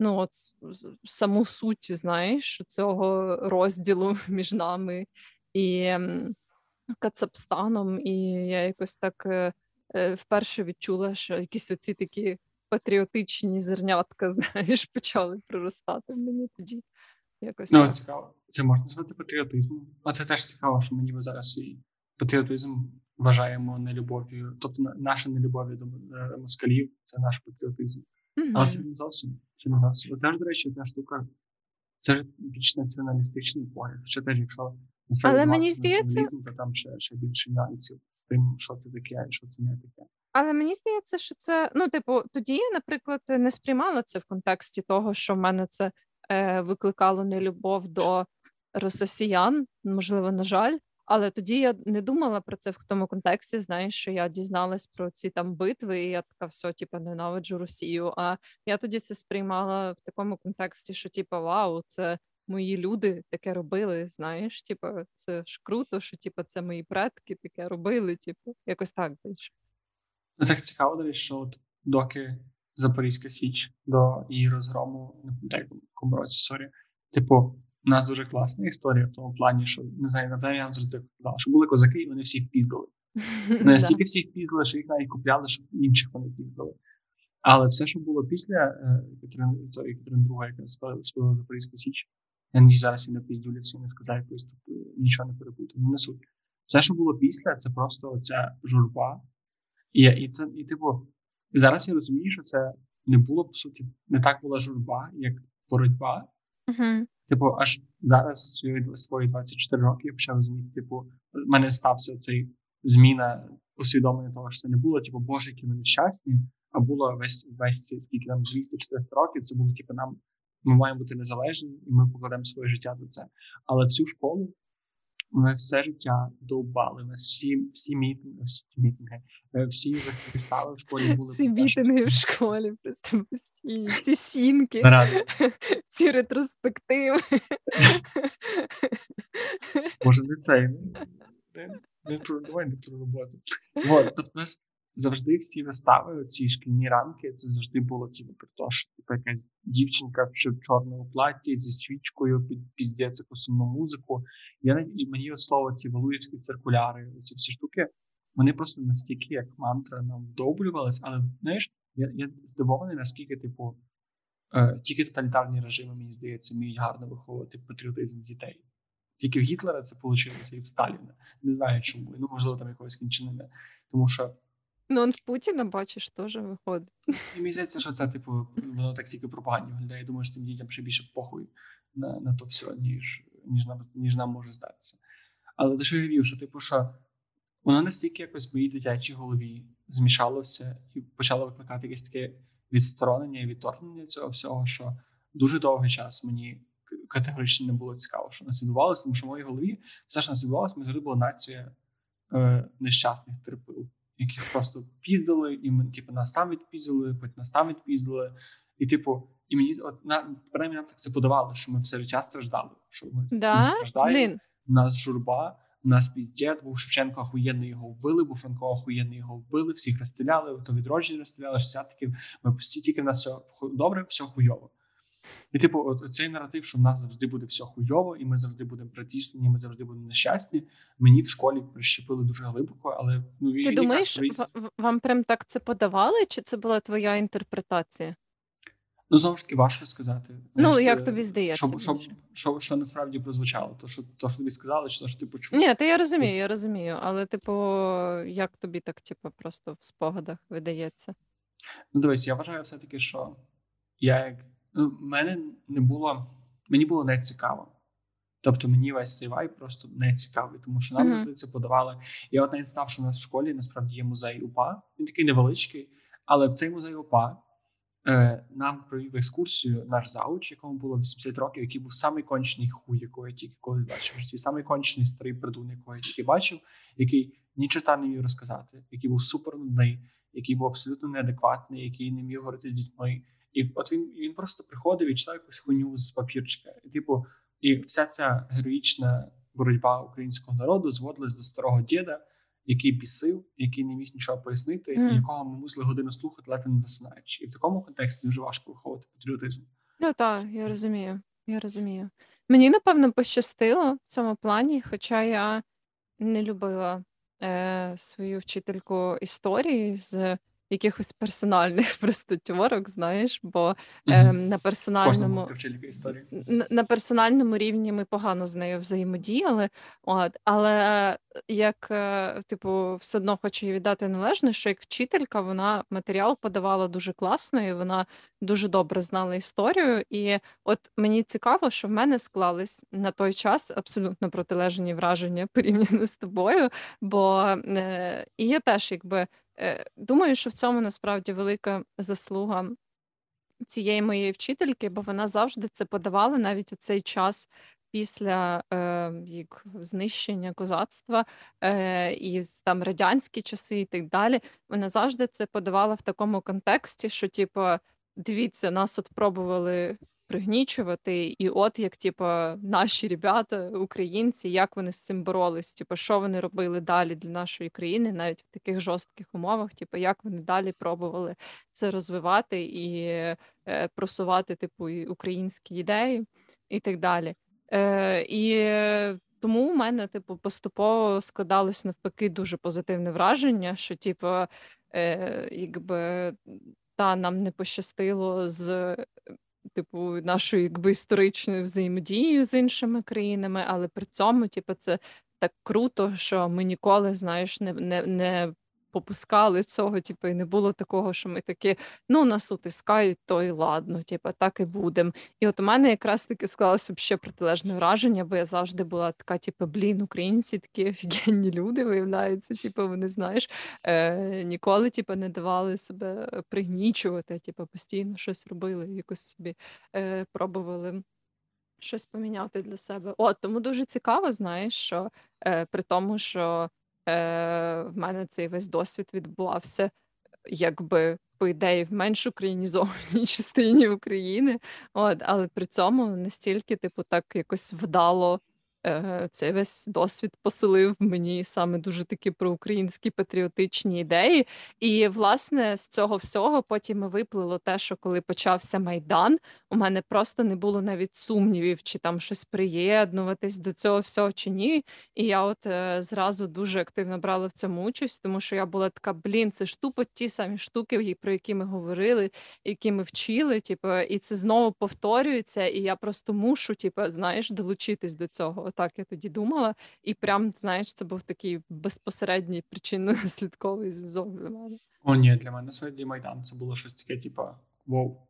ну, от саму суть, знаєш, цього розділу (laughs) між нами і Кацапстаном, і я якось так е, е, вперше відчула, що якісь оці такі патріотичні зернятка, (laughs) знаєш, почали проростати в мені тоді. Якось Ну, так. цікаво. Це можна назвати патріотизмом. А це теж цікаво, що ми ніби зараз свій патріотизм вважаємо нелюбов'ю. Тобто наша нелюбов'я до е, москалів це наш патріотизм. Але це не зовсім. Це не зовсім. Це ж, до речі, та штука. Це ж більш націоналістичний погляд. Хоча теж, якщо насправді Але мені здається- націоналізм, то там ще, ще більше нюансів з тим, що це таке, що це не таке. Але мені здається, що це, ну, типу, тоді я, наприклад, не сприймала це в контексті того, що в мене це е, викликало нелюбов до рососіян, можливо, на жаль. Але тоді я не думала про це в тому контексті, знаєш, що я дізналась про ці там битви, і я така все, типу, ненавиджу Росію. А я тоді це сприймала в такому контексті, що типу, вау, це мої люди таке робили. Знаєш, типу, це ж круто, що типу, це мої предки таке робили. Типу, якось так більше. Ну, так цікаво, що от доки Запорізька Січ до її розгрому, не пам'ятаю, році, sorry. Типу, у нас дуже класна історія в тому плані, що не знаю, напевно, я завжди казав, що були козаки, і вони всіх піздили. (laughs) Не настільки всіх піздили, що їх навіть купляли, щоб інших вони піздили. Але все, що було після е, Катерини II, яка спалила спалила Запорізьку Січ, я надіюсь, зараз він не піздюлі всі не сказав якось, тобто нічого не перепутав. Ну, не суть. Все, що було після, це просто оця журба. І, і це, і типу, зараз я розумію, що це не було, по суті, не так була журба, як боротьба. Мгм. Типу, аж зараз свої 24 роки я почав розуміти, типу, в мене стався цей зміна усвідомлення того, що це не було, типу, боже, які ми нещасні, а було весь весь скільки там 200-400 років. Це було типу, нам ми маємо бути незалежні, і ми покладемо своє життя за це. Але всю школу ми все життя довбали. Ми всі, всі мітинги, всі мітинги, е, всі вистави в школі були Ці що- мітинги в школі просто постійні, ці сінки, ці ретроспективи. Може, не це Не, не про давай не про роботу. Вот, тобто нас завжди всі вистави, ці шкільні ранки, це завжди було типу, про те, що типу, якась дівчинка в чорному платі зі свічкою під піздець сумну музику. Я і мені от слово ці валуївські циркуляри, ці всі штуки, вони просто настільки як мантра нам вдовблювались, але знаєш, я, я здивований, наскільки, типу, е, тільки тоталітарні режими, мені здається, вміють гарно виховувати патріотизм дітей. Тільки в Гітлера це вийшло і в Сталіна. Не знаю чому. Ну, можливо, там якогось кінчинина. Тому що Ну, он в Путіна, бачиш, теж виходить. мені здається, що це, типу, воно так тільки пропаганді виглядає. Я думаю, що тим дітям ще більше похуй на, на то все, ніж, ніж, нам, ніж нам може здатися. Але до що я вів, що, типу, що воно настільки якось в моїй дитячій голові змішалося і почало викликати якесь таке відсторонення і відторгнення цього всього, що дуже довгий час мені категорично не було цікаво, що нас відбувалося, тому що в моїй голові все, що нас відбувалося, ми була нація е, нещасних терпил, яких просто піздили, і ми, типу, нас там відпіздили, потім нас там відпіздили. І, типу, і мені от на принаймні нам так це подавало, що ми все життя страждали. Що ми, ми Да? страждаємо, Блін, у нас журба, у нас піздець, був Шевченко охуєнний його вбили, був Франко охуєнний його вбили, всіх розстріляли, то відродження розстріляли, шістдесятників. Ми постійно тільки в нас все добре, все хуйово. І, типу, от цей наратив, що в нас завжди буде все хуйово, і ми завжди будемо притіснені, ми завжди будемо нещасні. Мені в школі прищепили дуже глибоко, але ну ти думаєш, ва- вам прям так це подавали, чи це була твоя інтерпретація? Ну, знову ж таки, важко сказати. Ну, Знаєш, як тобі здається Що, що, що, що насправді прозвучало? То, що, то, що тобі сказали, чи то, що ти почув? Ні, та я розумію, я розумію. Але, типу, як тобі так, типу, просто в спогадах видається? Ну, дивись, я вважаю все-таки, що я як. Ну, мене не було. Мені було не цікаво. Тобто мені весь цей вайб просто не цікавий, тому що нам завжди це подавали. Я от навіть знав, що у нас в школі насправді є музей УПА. Він такий невеличкий, але в цей музей УПА е, нам провів екскурсію наш зауч, якому було 80 років, який був самий кончений хуй, якого я тільки колись бачив в житті, самий кончений старий придун, якого я тільки бачив, який ні чита не міг розказати, який був супер нудний, який був абсолютно неадекватний, який не міг говорити з дітьми. І от він, він просто приходив і читав якусь хуйню з папірчика. І, типу, і вся ця героїчна боротьба українського народу зводилась до старого діда, який бісив, який не міг нічого пояснити, Мгм. і якого ми мусили годину слухати, ледь не засинаючи. І в такому контексті дуже важко виховувати патріотизм. Ну так, я розумію. Я розумію. Мені, напевно, пощастило в цьому плані, хоча я не любила е, свою вчительку історії з якихось персональних (laughs) простатьорок, знаєш, бо е, на персональному на, на персональному рівні ми погано з нею взаємодіяли. От, але як, е, типу, все одно хочу їй віддати належне, що як вчителька вона матеріал подавала дуже класно, і вона дуже добре знала історію. І от мені цікаво, що в мене склались на той час абсолютно протилежні враження (laughs) порівняно з тобою. Бо е, і я теж якби Е, думаю, що в цьому насправді велика заслуга цієї моєї вчительки, бо вона завжди це подавала навіть у цей час після е, як знищення козацтва е, і там радянські часи, і так далі. Вона завжди це подавала в такому контексті, що, типу, дивіться, нас от пробували пригнічувати. І от як, типа, наші ребята, українці, як вони з цим боролись, типу, що вони робили далі для нашої країни, навіть в таких жорстких умовах, типу, як вони далі пробували це розвивати і е, просувати, типу, українські ідеї і так далі. Е, І тому у мене, типу, поступово складалось навпаки дуже позитивне враження, що, типу, е, якби. Та нам не пощастило з типу, нашою якби історичною взаємодією з іншими країнами, але при цьому, типу, це так круто, що ми ніколи, знаєш, не не, не попускали цього, типу, і не було такого, що ми такі, ну, нас утискають, то і ладно, типу, так і будемо. І от у мене якраз таки склалося ще протилежне враження, бо я завжди була така, типу, блін, українці такі офігенні люди, виявляються, типу, вони знаєш, е, ніколи типу, не давали себе пригнічувати, типу, постійно щось робили, якось собі е, пробували. Щось поміняти для себе. От тому дуже цікаво, знаєш, що е, при тому, що В мене цей весь досвід відбувався, якби по ідеї в менш українізованій (laughs) частині України. От, але при цьому настільки, типу, так якось вдало Е, цей весь досвід поселив мені саме дуже такі проукраїнські патріотичні ідеї. І, власне, з цього всього потім виплило те, що коли почався Майдан, у мене просто не було навіть сумнівів, чи там щось приєднуватись до цього всього чи ні. І я от е, зразу дуже активно брала в цьому участь, тому що я була така: блін, це ж тупо ті самі штуки, про які ми говорили, які ми вчили. Типу, і це знову повторюється, і я просто мушу, типу, знаєш, долучитись до цього так я тоді думала, і прям знаєш, це був такий безпосередній причинно-наслідковий зв'язок для мене. О, ні, для мене сьогодні Майдан це було щось таке, типу, вау,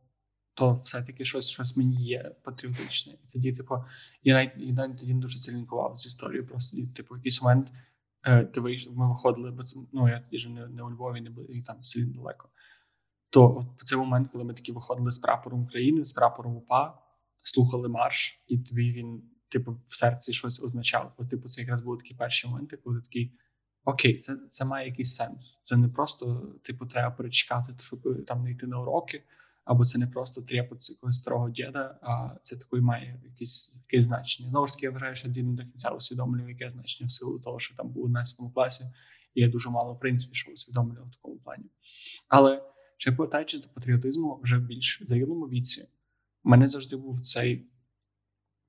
то все-таки щось щось мені є патріотичне. І тоді, типу, я навіть, я навіть тоді дуже цілінкував з історією. Просто типу, в якийсь момент е, ти вийшов, ми виходили, бо це ну я тоді ж не, не у Львові, не і там в далеко. То от цей момент, коли ми такі виходили з прапором України, з прапором УПА, слухали марш, і тобі він типу, в серці щось означав. Бо, типу, це якраз були такі перші моменти, коли такий. Окей, це це має якийсь сенс. Це не просто, типу, треба перечекати, щоб там не йти на уроки, або це не просто трепот якогось старого діда, а це такий має якесь якесь значення. Знову ж таки, я вважаю, що дід до кінця усвідомлює, яке значення в силу того, що там був у 11 класі, і я дуже мало в принципі, що усвідомлював в такому плані. Але ще повертаючись до патріотизму вже в більш зрілому віці, у мене завжди був цей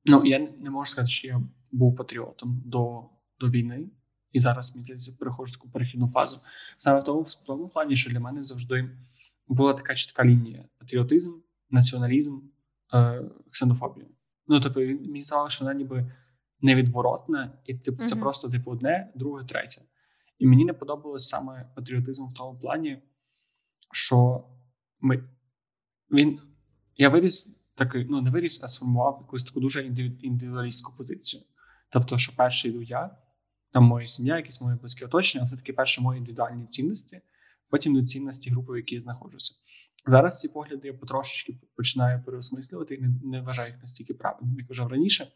Ну, я не можу сказати, що я був патріотом до до війни, і зараз мені здається, переходжу таку перехідну фазу. Саме в тому, в тому плані, що для мене завжди була така чітка лінія: патріотизм, націоналізм, е, ксенофобія. Ну, тобто, мені здавалося, що вона ніби невідворотна, і типу, це uh-huh. просто типу одне, друге, третє. І мені не подобалось саме патріотизм в тому плані, що ми він я виріс такий, ну не виріс, а сформував якусь таку дуже індивідуалістську позицію. Тобто, що перший йду я, там моя сім'я, якісь мої близькі оточення, це таки перші мої індивідуальні цінності, потім до цінності групи, в якій я знаходжуся. Зараз ці погляди я потрошечки починаю переосмислювати і не, не вважаю їх настільки правильними, як вважав раніше.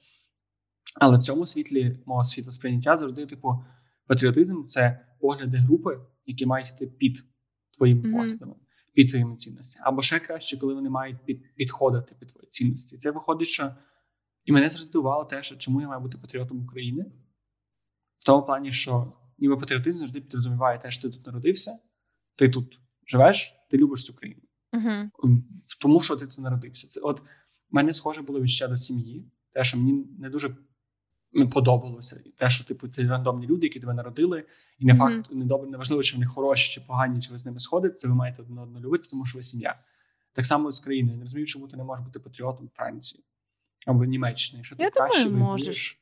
Але в цьому світлі мого світосприйняття завжди, типу, патріотизм це погляди групи, які мають йти під твоїми mm-hmm. поглядами під твоїми цінностями. Або ще краще, коли вони мають під, підходити під твої цінності. Це виходить, що і мене здивувало те, що чому я маю бути патріотом України, в тому плані, що ніби патріотизм завжди підрозуміває те, що ти тут народився, ти тут живеш, ти любиш цю країну. Uh-huh. Тому що ти тут народився. Це от мене схоже було відчуття до сім'ї, те, що мені не дуже подобалося. І те, що типу це рандомні люди, які тебе народили, і не факт mm-hmm. не добре, не важливо, чи вони хороші, чи погані, чи ви з ними сходите. Ви маєте одне одного любити, тому що ви сім'я. Так само з країною. Не розумію, чому ти не можеш бути патріотом Франції або Німеччини. Що ти я краще думаю, можеш.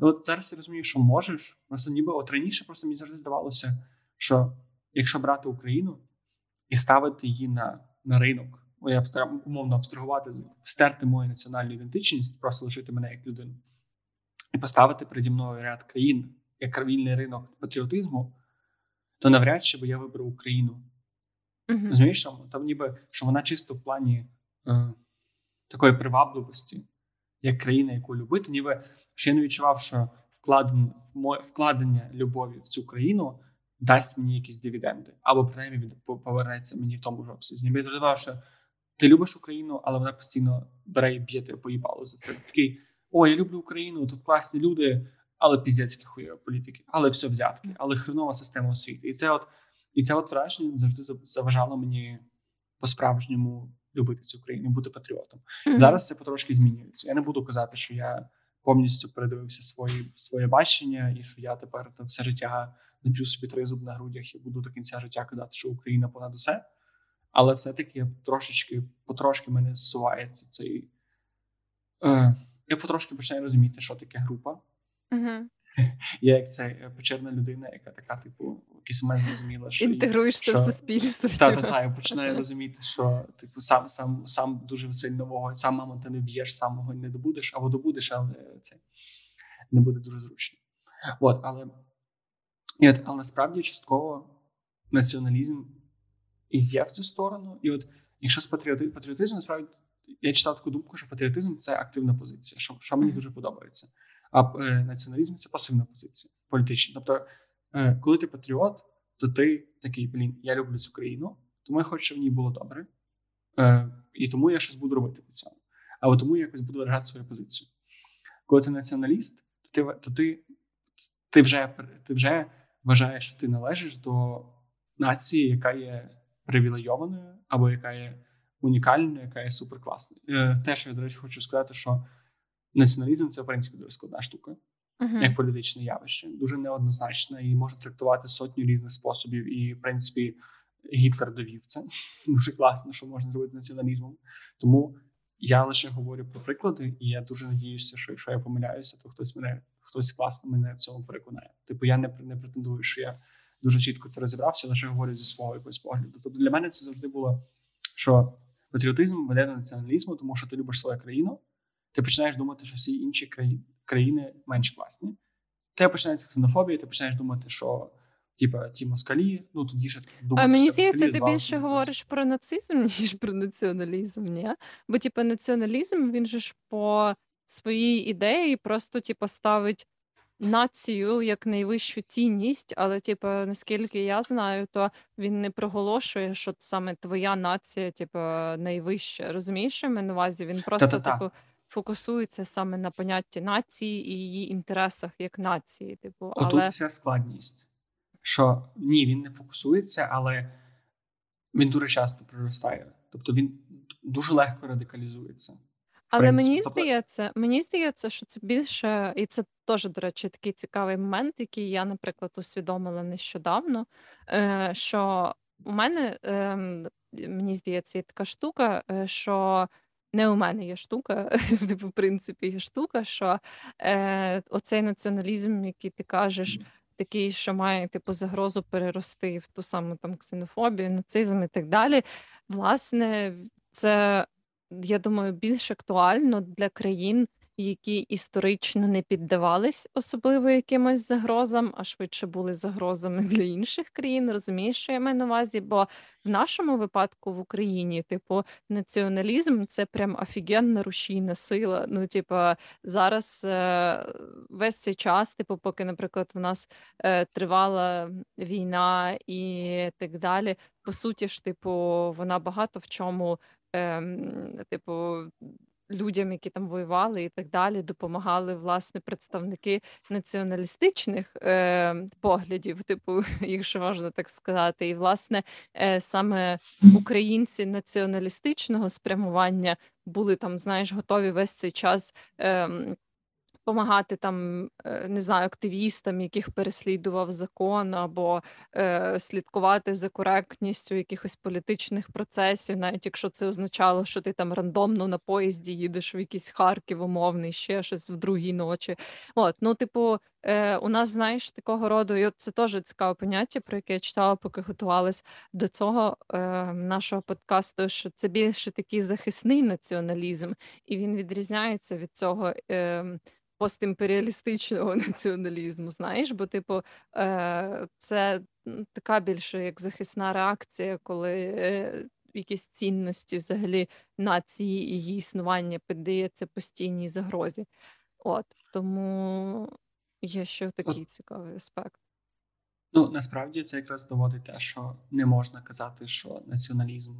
Ну, от зараз я розумію, що можеш. Просто ніби от раніше просто мені завжди здавалося, що якщо брати Україну і ставити її на на ринок, я б умовно абстрагувати, стерти мою національну ідентичність, просто лишити мене як людину, і поставити переді мною ряд країн як вільний ринок патріотизму, то навряд чи би я вибрав Україну. Uh-huh. Розумієш, там, там ніби що вона чисто в плані е, такої привабливості, як країна, яку любити, ніби що я не відчував, що вкладення, вкладення любові в цю країну дасть мені якісь дивіденди, або принаймні повернеться мені в тому ж обсязі. Ніби я зрозумів, що ти любиш Україну, але вона постійно бере і б'є тебе поїбало за це. Такий о, я люблю Україну, тут класні люди, але піздецькі хуєві політики, але все взятки, але хренова система освіти. І це от і це от враження завжди заважало мені по-справжньому любити цю країну, бути патріотом. Mm-hmm. Зараз це потрошки змінюється. Я не буду казати, що я повністю передивився свої своє бачення, і що я тепер там все життя наб'ю собі тризуб на грудях і буду до кінця життя казати, що Україна понад усе. Але все-таки трошечки потрошки мене зсувається цей. Е, Я потрошки починаю розуміти, що таке група. Uh-huh. (laughs) Я як це печерна людина, яка така, типу, якийсь момент зрозуміла, що інтегруєшся що... в суспільство. Так, так, так, я починаю розуміти, що типу сам сам сам дуже сильно вого, сам маму ти не б'єш, самого не добудеш, або добудеш, але це не буде дуже зручно. От, але і от, але насправді частково націоналізм є в цю сторону, і от якщо з патріоти... патріотизм, насправді я читав таку думку, що патріотизм це активна позиція, що що мені дуже подобається. А е, націоналізм це пасивна позиція політична. Тобто, е, коли ти патріот, то ти такий блін, я люблю цю країну, тому я хочу, щоб в ній було добре, е, і тому я щось буду робити по цьому. Або тому я якось буду виражати свою позицію. Коли ти націоналіст, то ти то ти, ти, вже ти вже вважаєш, що ти належиш до нації, яка є привілейованою, або яка є унікальною, яка є суперкласною. Е, те, що я, до речі, хочу сказати, що націоналізм це в принципі дуже складна штука, uh-huh. як політичне явище, дуже неоднозначна і може трактувати сотню різних способів. І, в принципі, Гітлер довів це (laughs) дуже класно, що можна зробити з націоналізмом. Тому я лише говорю про приклади, і я дуже надіюся, що якщо я помиляюся, то хтось мене хтось класно мене в цьому переконає. Типу, я не не претендую, що я дуже чітко це розібрався, лише говорю зі свого якогось погляду. Тобто для мене це завжди було, що патріотизм веде до націоналізму, тому що ти любиш свою країну ти починаєш думати, що всі інші країни країни менш класні. Ти починається ксенофобія, ти починаєш думати, що типа ті москалі, ну тоді ж думати, А мені здається, ти більше говориш про нацизм, (laughs) ніж про націоналізм, ні? Бо типу, націоналізм він же ж по своїй ідеї просто типу, ставить націю як найвищу цінність, але, типу, наскільки я знаю, то він не проголошує, що саме твоя нація, типу, найвища. Розумієш, що я на увазі? Він просто, Та-та-та. типу фокусується саме на понятті нації і її інтересах як нації. Типу, Отут вся складність. Що ні, він не фокусується, але він дуже часто приростає. Тобто він дуже легко радикалізується. Але принципі. мені здається, мені здається, що це більше, і це теж, до речі, такий цікавий момент, який я, наприклад, усвідомила нещодавно. е, Що у мене ем, мені здається, є така штука, е, що не у мене є штука, (laughs) типу, в принципі, є штука, що е, оцей націоналізм, який ти кажеш, такий, що має типу загрозу перерости в ту саму там ксенофобію, нацизм і так далі. Власне, це я думаю більш актуально для країн, які історично не піддавались особливо якимось загрозам, а швидше були загрозами (laughs) для інших країн. Розумієш, що я маю на увазі? Бо в нашому випадку в Україні, типу, націоналізм це прям офігенна рушійна сила. Ну, типу, зараз е, весь цей час, типу, поки, наприклад, в нас е, тривала війна і так далі. По суті ж, типу, вона багато в чому. Ем, типу, людям, які там воювали і так далі, допомагали власне представники націоналістичних е, поглядів, типу, (laughs) якщо можна так сказати, і власне е, саме українці націоналістичного спрямування були там, знаєш, готові весь цей час. Ем, Помагати там, е, не знаю, активістам, яких переслідував закон, або е, слідкувати за коректністю якихось політичних процесів, навіть якщо це означало, що ти там рандомно на поїзді їдеш в якийсь Харків умовний, ще щось в другій ночі. От, ну, типу, е, у нас, знаєш, такого роду, і от це теж цікаве поняття, про яке я читала, поки готувалась до цього е, нашого подкасту. Що це більше такий захисний націоналізм, і він відрізняється від цього. Е, постімперіалістичного (laughs) націоналізму, знаєш, бо, типу, е, це така більше як захисна реакція, коли е, якісь цінності взагалі нації і її існування піддається постійній загрозі. От тому є ще такий цікавий аспект. Ну насправді це якраз доводить те, що не можна казати, що націоналізм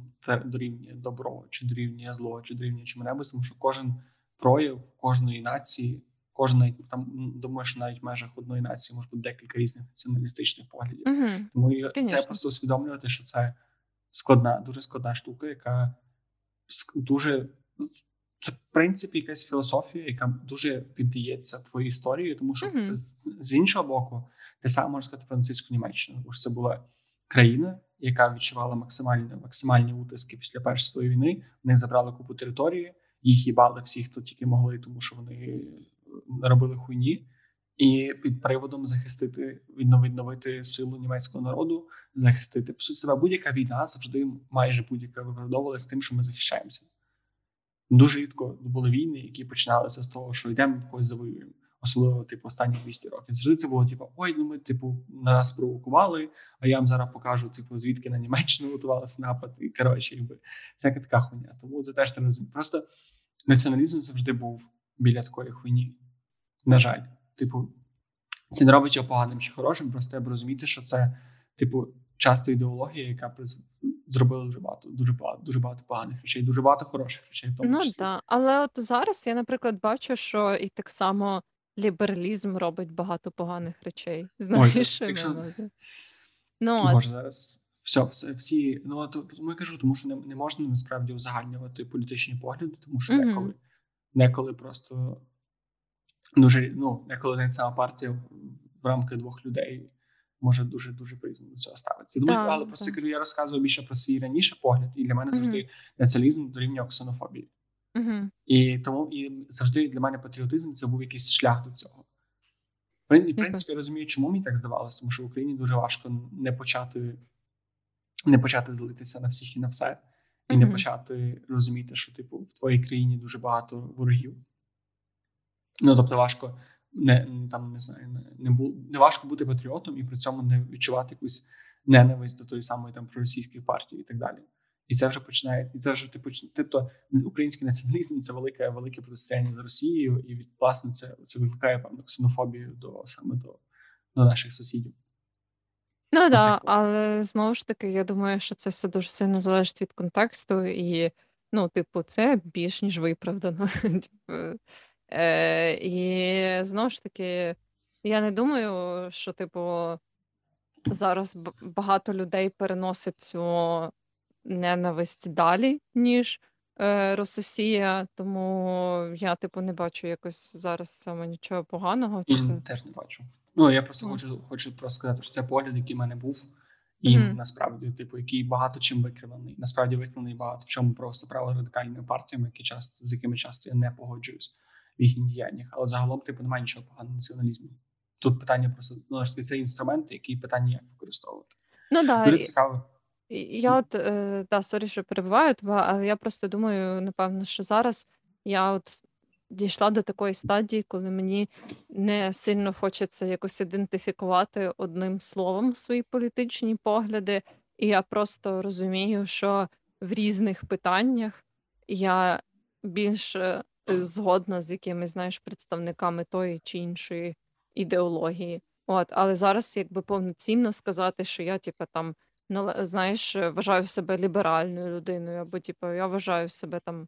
дорівнює добро, чи дорівнює зло, чи дорівнює чому-небудь, тому що кожен прояв кожної нації кожної там думаю, що навіть в межах одної нації може бути декілька різних націоналістичних поглядів. Угу, Тому це просто усвідомлювати, що це складна, дуже складна штука, яка дуже це в принципі якась філософія, яка дуже піддається твоїй історії, тому що uh з, з іншого боку, ти сам можеш сказати про нацистську Німеччину, тому що це була країна, яка відчувала максимальні максимальні утиски після першої своєї війни. Вони забрали купу території, їх їбали всі, хто тільки могли, тому що вони робили хуйні, і під приводом захистити відновити силу німецького народу, захистити по суті себе. Будь-яка війна завжди майже будь-яка виправдовувалася тим, що ми захищаємося. Дуже рідко були війни, які починалися з того, що йдемо когось завоюємо. Особливо типу останні 200 років. Завжди це було типу, ой, ну ми типу нас провокували, а я вам зараз покажу, типу, звідки на Німеччину готувалися напад. І коротше, якби всяка така хуйня. Тому це теж треба розуміти. Просто націоналізм завжди був біля такої хуйні. На жаль, типу, це не робить його поганим чи хорошим. Просто треба розуміти, що це, типу, часто ідеологія, яка приз... зробила дуже багато, дуже багато, дуже багато поганих речей, дуже багато хороших речей. В тому Ну числі. так, але от зараз я, наприклад, бачу, що і так само лібералізм робить багато поганих речей. Знаєш, що якщо... Ну, от. Може зараз. Все, все, всі, ну от тому я кажу, тому що не, не можна насправді узагальнювати політичні погляди, тому що mm-hmm. деколи, деколи просто дуже ну, коли навіть сама партія в рамках двох людей може дуже дуже по до цього ставитися. Думаю, так, але просто кажу, я розказував більше про свій раніше погляд, і для мене завжди mm-hmm. націоналізм дорівнює ксенофобії. Mm-hmm. І тому і завжди для мене патріотизм це був якийсь шлях до цього. І, в принципі, я розумію, чому мені так здавалося, тому що в Україні дуже важко не почати не почати злитися на всіх і на все, і mm-hmm. не почати розуміти, що типу в твоїй країні дуже багато ворогів. Ну тобто, важко не там не знаю, не не, бу, не важко бути патріотом і при цьому не відчувати якусь ненависть до тої самої там проросійської партії і так далі. І це вже починає, і це вже типу, тобто український націоналізм це велике велике протистояння з Росією, і від власне це це викликає певну ксенофобію до саме до до наших сусідів. Ну так, да, але знову ж таки, я думаю, що це все дуже сильно залежить від контексту, і ну, типу, це більш ніж виправдано. (laughs) Типу, Е, І знову ж таки, я не думаю, що, типу, зараз багато людей переносить цю ненависть далі, ніж е, Рососія, тому я, типу, не бачу якось зараз саме нічого поганого. Типу. теж не бачу. Ну, я просто хочу хочу просто сказати, що це погляд, який в мене був, і mm-hmm. насправді, типу, який багато чим викриваний. Насправді викриваний багато в чому просто право радикальними партіями, які часто з якими часто я не погоджуюсь в їхніх діяннях. Але загалом типу немає нічого поганого націоналізму. Тут питання просто ну, це інструмент, який питання як використовувати. Ну да. Дуже цікаво. Я от е, да, sorry, що перебиваю тебе, але я просто думаю, напевно, що зараз я от дійшла до такої стадії, коли мені не сильно хочеться якось ідентифікувати одним словом свої політичні погляди, і я просто розумію, що в різних питаннях я більше згодна з якимись, знаєш, представниками тої чи іншої ідеології. От, але зараз якби повноцінно сказати, що я, типу, там знаєш, вважаю себе ліберальною людиною, або типу, я вважаю себе там.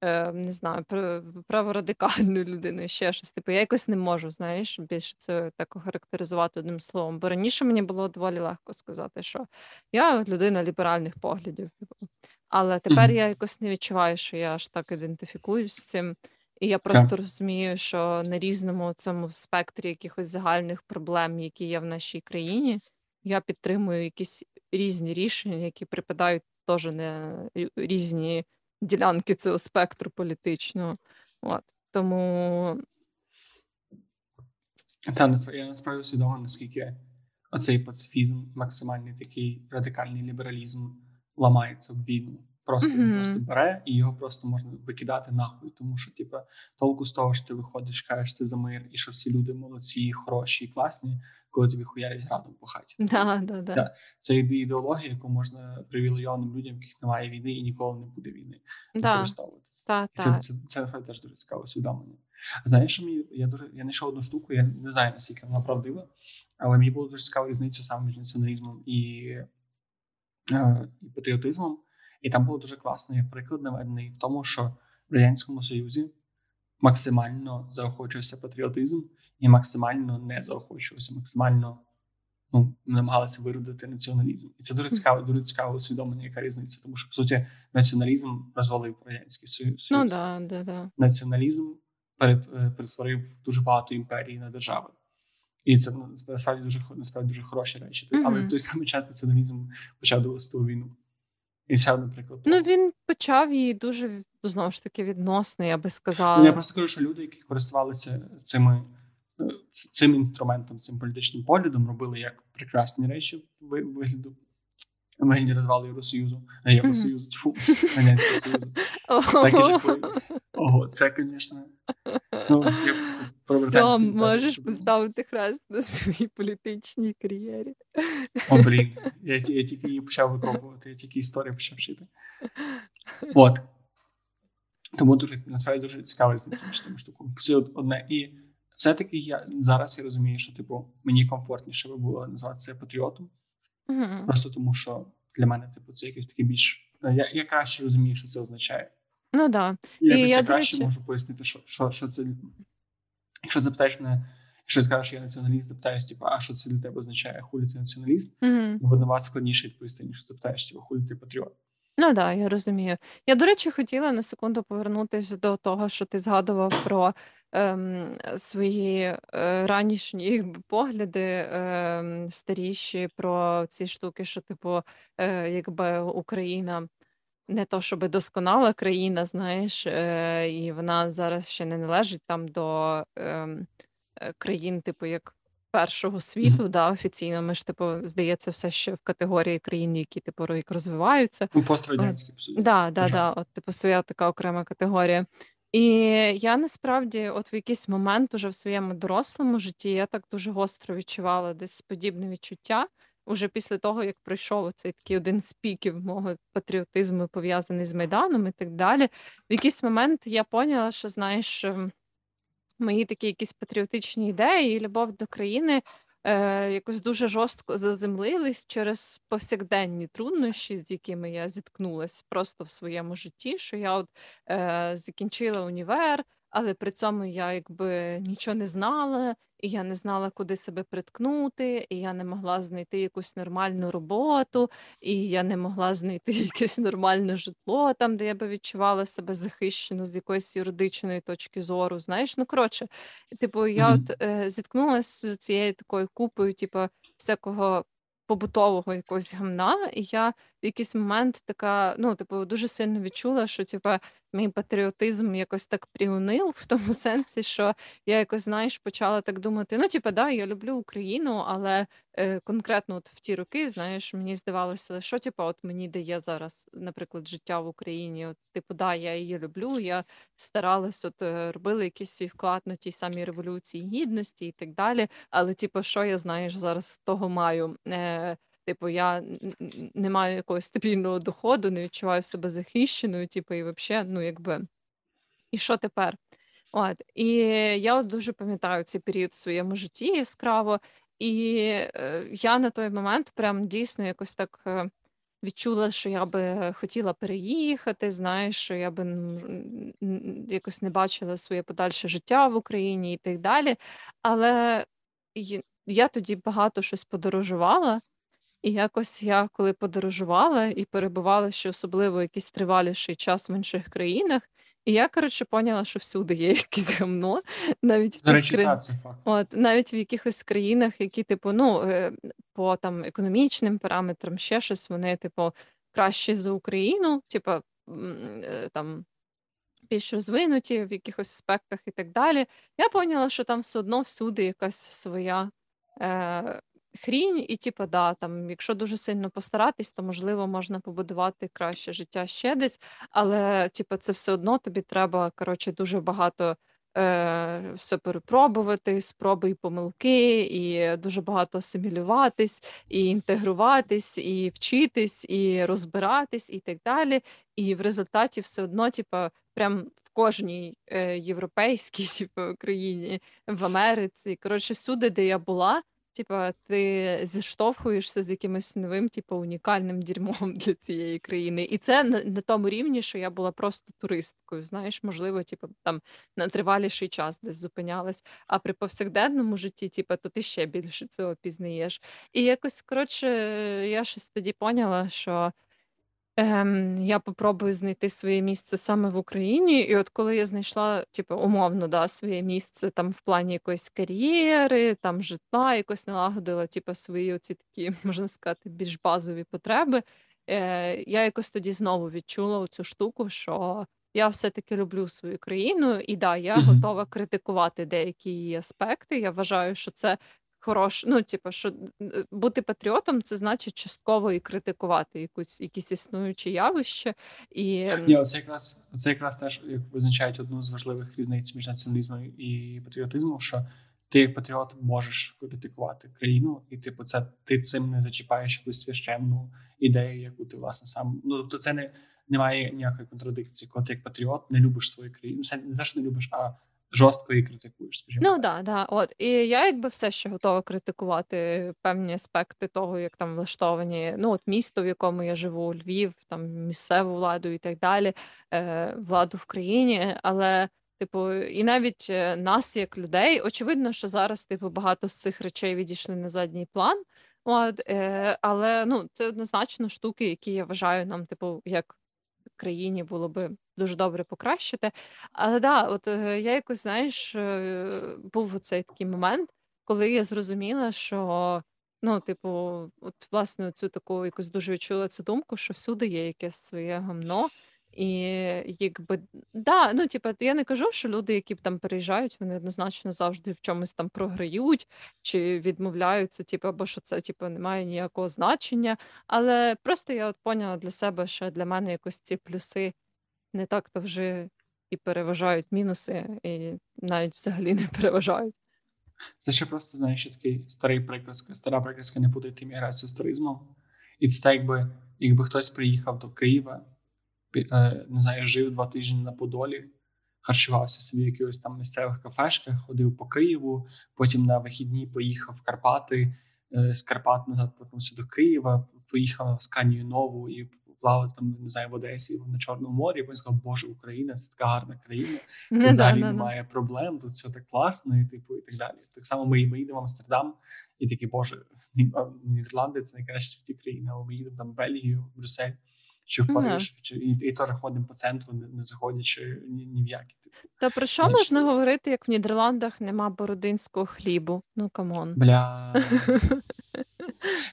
Е, не знаю, праворадикальною (laughs) людиною, ще щось. Типу, я якось не можу, знаєш, більше це так охарактеризувати одним словом. Бо раніше мені було доволі легко сказати, що я людина ліберальних поглядів. Типу. Але тепер я якось не відчуваю, що я аж так ідентифікуюсь з цим. І я Так. просто розумію, що на різному цьому спектрі якихось загальних проблем, які є в нашій країні, я підтримую якісь різні рішення, які припадають теж на різні ділянки цього спектру політичного. От. Тому Та я насправді усвідомив, наскільки оцей пацифізм, максимальний такий радикальний лібералізм ламається в війну. Просто він просто бере і його просто можна викидати нахуй. Тому що, типа, толку з того, що ти виходиш, кажеш ти за мир, і що всі люди молодці, хороші і класні, коли тобі хуярять градом по хаті. (laughs) да, да, да. Це іде- ідеологія, яку можна привілейованим людям, яких немає війни і ніколи не буде війни, І це, та. це, це теж дуже цікаве усвідомлення. Знаєш, що мені я дуже я знайшов одну штуку, я не знаю наскільки вона правдива, але мені було дуже цікаво різницю саме між націоналізмом і, е, і патріотизмом. І там було дуже класно, як приклад наведений в тому, що в Радянському Союзі максимально заохочувався патріотизм і максимально не заохочувався, максимально ну, намагалися виродити націоналізм. І це дуже цікаво, дуже цікаве усвідомлення, яка різниця. Тому що, по суті, націоналізм розвалив Радянський Союз. Ну да, да, да. Націоналізм перед, е, перетворив дуже багато імперій на держави. І це ну, насправді дуже насправді дуже хороші речі. Мгм. Але в той самий час націоналізм почав довести війну. І ще наприклад. Ну він почав її дуже знову ж таки відносно, я би сказала. я просто кажу, що люди, які користувалися цими е, цим інструментом, цим політичним поглядом, робили як прекрасні речі ви- вигляду вигляді розвалу Євросоюзу, а. Євросоюзу, тьфу, Радянського Союзу. Так і жахливі. Ого, це, звісно. Ну, це просто про британську можеш поставити хрест на своїй політичній кар'єрі. О, блін, я, я тільки її почав викопувати, я тільки історію почав вчити. От. Тому дуже насправді дуже цікаво різниця між тими штуками. Одне. І все-таки я зараз я розумію, що типу мені комфортніше би було назвати себе патріотом. Мгм. Просто тому, що для мене, типу, це якийсь такий більш. Я, я краще розумію, що це означає. Ну да. І І я, я краще речі, можу пояснити, що, що, що це. Якщо запитаєш мене, якщо скажеш, що я націоналіст, запитаєш, типу, а що це для тебе означає, хулі ти націоналіст? Мгм. Буде набагато складніше відповісти, ніж запитаєш, типу, хулі ти патріот. Ну да, я розумію. Я, до речі, хотіла на секунду повернутися до того, що ти згадував про ем, свої е, ранішні якби, погляди ем, старіші про ці штуки, що, типу, е, якби Україна не то щоб досконала країна, знаєш, е, і вона зараз ще не належить там до ем, е, країн, типу, як першого світу, да, офіційно. Ми ж, типу, здається, все ще в категорії країн, які типу як розвиваються. Ну, пострадянські, да, да, да, от, типу, своя така окрема категорія. І я насправді, от в якийсь момент уже в своєму дорослому житті, я так дуже гостро відчувала десь подібне відчуття. Уже після того, як пройшов цей такий один з піків мого патріотизму, пов'язаний з Майданом і так далі. В якийсь момент я поняла, що знаєш, ем, мої такі якісь патріотичні ідеї і любов до країни е, якось дуже жорстко заземлились через повсякденні труднощі, з якими я зіткнулася просто в своєму житті. Що я от е, закінчила універ, але при цьому я якби нічого не знала, і я не знала, куди себе приткнути, і я не могла знайти якусь нормальну роботу, і я не могла знайти (laughs) якесь нормальне житло, там, де я би відчувала себе захищено з якоїсь юридичної точки зору. Знаєш, ну коротше, типу, я Мгм. от е, зіткнулася з цією такою купою, типу, всякого побутового якогось гамна, і я якийсь момент така, ну, типу, дуже сильно відчула, що типу, мій патріотизм якось так приунив в тому (laughs) сенсі, що я якось, знаєш, почала так думати: ну, типу, да, я люблю Україну, але е, конкретно от в ті роки, знаєш, мені здавалося, що типу, от мені дає зараз, наприклад, життя в Україні. От, типу, да, я її люблю, я старалась, от е, робила якийсь свій вклад на тій самій революції гідності і так далі. Але, типу, що я знаєш, зараз з того маю? Е, Типу, я не маю якогось стабільного доходу, не відчуваю себе захищеною, типу, і взагалі, ну якби, і що тепер? От, і я от дуже пам'ятаю цей період в своєму житті яскраво, і е, я на той момент прям дійсно якось так е, відчула, що я би хотіла переїхати, знаєш, що я би м, якось не бачила своє подальше життя в Україні і так далі. Але я тоді багато щось подорожувала. І якось я коли подорожувала і перебувала ще особливо якийсь триваліший час в інших країнах, і я, коротше, поняла, що всюди є (laughs) якесь гамно, навіть в речі, кри... так, це факт. От навіть в якихось країнах, які, типу, ну е, по там економічним параметрам, ще щось, вони, типу, кращі за Україну, типу, е, там більш розвинуті в якихось аспектах і так далі. Я поняла, що там все одно всюди якась своя е, хрінь, і типу, да, там, якщо дуже сильно постаратись, то можливо можна побудувати краще життя ще десь, але типу, це все одно тобі треба коротше, дуже багато. Е, все перепробувати, спроби і помилки, і дуже багато асимілюватись, і інтегруватись, і вчитись, і розбиратись, і так далі. І в результаті все одно, типа, прям кожній е, європейській (laughs) типу, країні, в Америці. Коротше, всюди, де я була, типа, ти зіштовхуєшся з якимось новим, типу, унікальним дерьмом (laughs) для цієї країни. І це на, на тому рівні, що я була просто туристкою. Знаєш, можливо, типу, там на триваліший час десь зупинялась. А при повсякденному житті, типу, то ти ще більше цього пізнаєш. І якось коротше, я щось тоді поняла, що. Ем, я попробую знайти своє місце саме в Україні. І от коли я знайшла, типу, умовно, да, своє місце там в плані якоїсь кар'єри, там житла, якось налагодила, типу, свої оці такі, (laughs) можна сказати, більш базові потреби. Е, я якось тоді знову відчула цю штуку, що я все-таки люблю свою країну, і да, я Мгм. готова критикувати деякі її аспекти. Я вважаю, що це хорош, ну, типу, що бути патріотом це значить частково і критикувати якусь якісь існуючі явища. І Ні, оце якраз це якраз теж як визначають одну з важливих різниць між націоналізмом і патріотизмом, що ти як патріот можеш критикувати країну, і типу, це ти цим не зачіпаєш якусь священну ідею, яку ти власне сам. Ну тобто, це не немає ніякої контрадикції, коли ти як патріот не любиш свою країну. Це не те, що не любиш, а жорстко її критикуєш, скажімо Ну да, да, от. І я якби все ще готова критикувати певні аспекти того, як там влаштовані, ну от місто, в якому я живу, Львів, там місцеву владу і так далі, е, владу в країні. Але, типу, і навіть е, нас, як людей, очевидно, що зараз, типу, багато з цих речей відійшли на задній план. От, е, але ну, це однозначно штуки, які я вважаю нам, типу, як країні було би дуже добре покращити. Але да, от е, я якось, знаєш, е, був цей такий момент, коли я зрозуміла, що ну, типу, от власне цю таку якось дуже відчула цю думку, що всюди є якесь своє гамно. І якби да, ну типу, я не кажу, що люди, які б там переїжджають, вони однозначно завжди в чомусь там програють чи відмовляються, типу, або що це типу, не має ніякого значення. Але просто я от поняла для себе, що для мене якось ці плюси не так-то вже і переважають мінуси, і навіть взагалі не переважають. Це ще просто знаєш, ще такий старий приказка, стара приказка не путайте імміграцію з туризмом. І це так, якби, якби хтось приїхав до Києва, е, не знаю, жив два тижні на Подолі, харчувався собі в якихось там місцевих кафешках, ходив по Києву, потім на вихідні поїхав в Карпати, е, з Карпат назад повернувся до Києва, поїхав на Сканію Нову і плавав там, не знаю, в Одесі на Чорному морі. Потім сказав, Боже, Україна, це така гарна країна. Ну, Тут взагалі немає проблем, тут все так класно, і типу, і так далі. Так само ми, ми їдемо в Амстердам, і такі, боже, Ні- (laughs) Нідерланди це найкраща світі країна, але ми їдемо там в Бельгію, в Брюссель чи в Ага. Париж, чи і, і теж ходимо по центру, не, не заходячи ні, ні в які. Типу. Та про що Значить- можна говорити, як в Нідерландах нема бородинського хлібу? Ну come on. Бля. (laughs)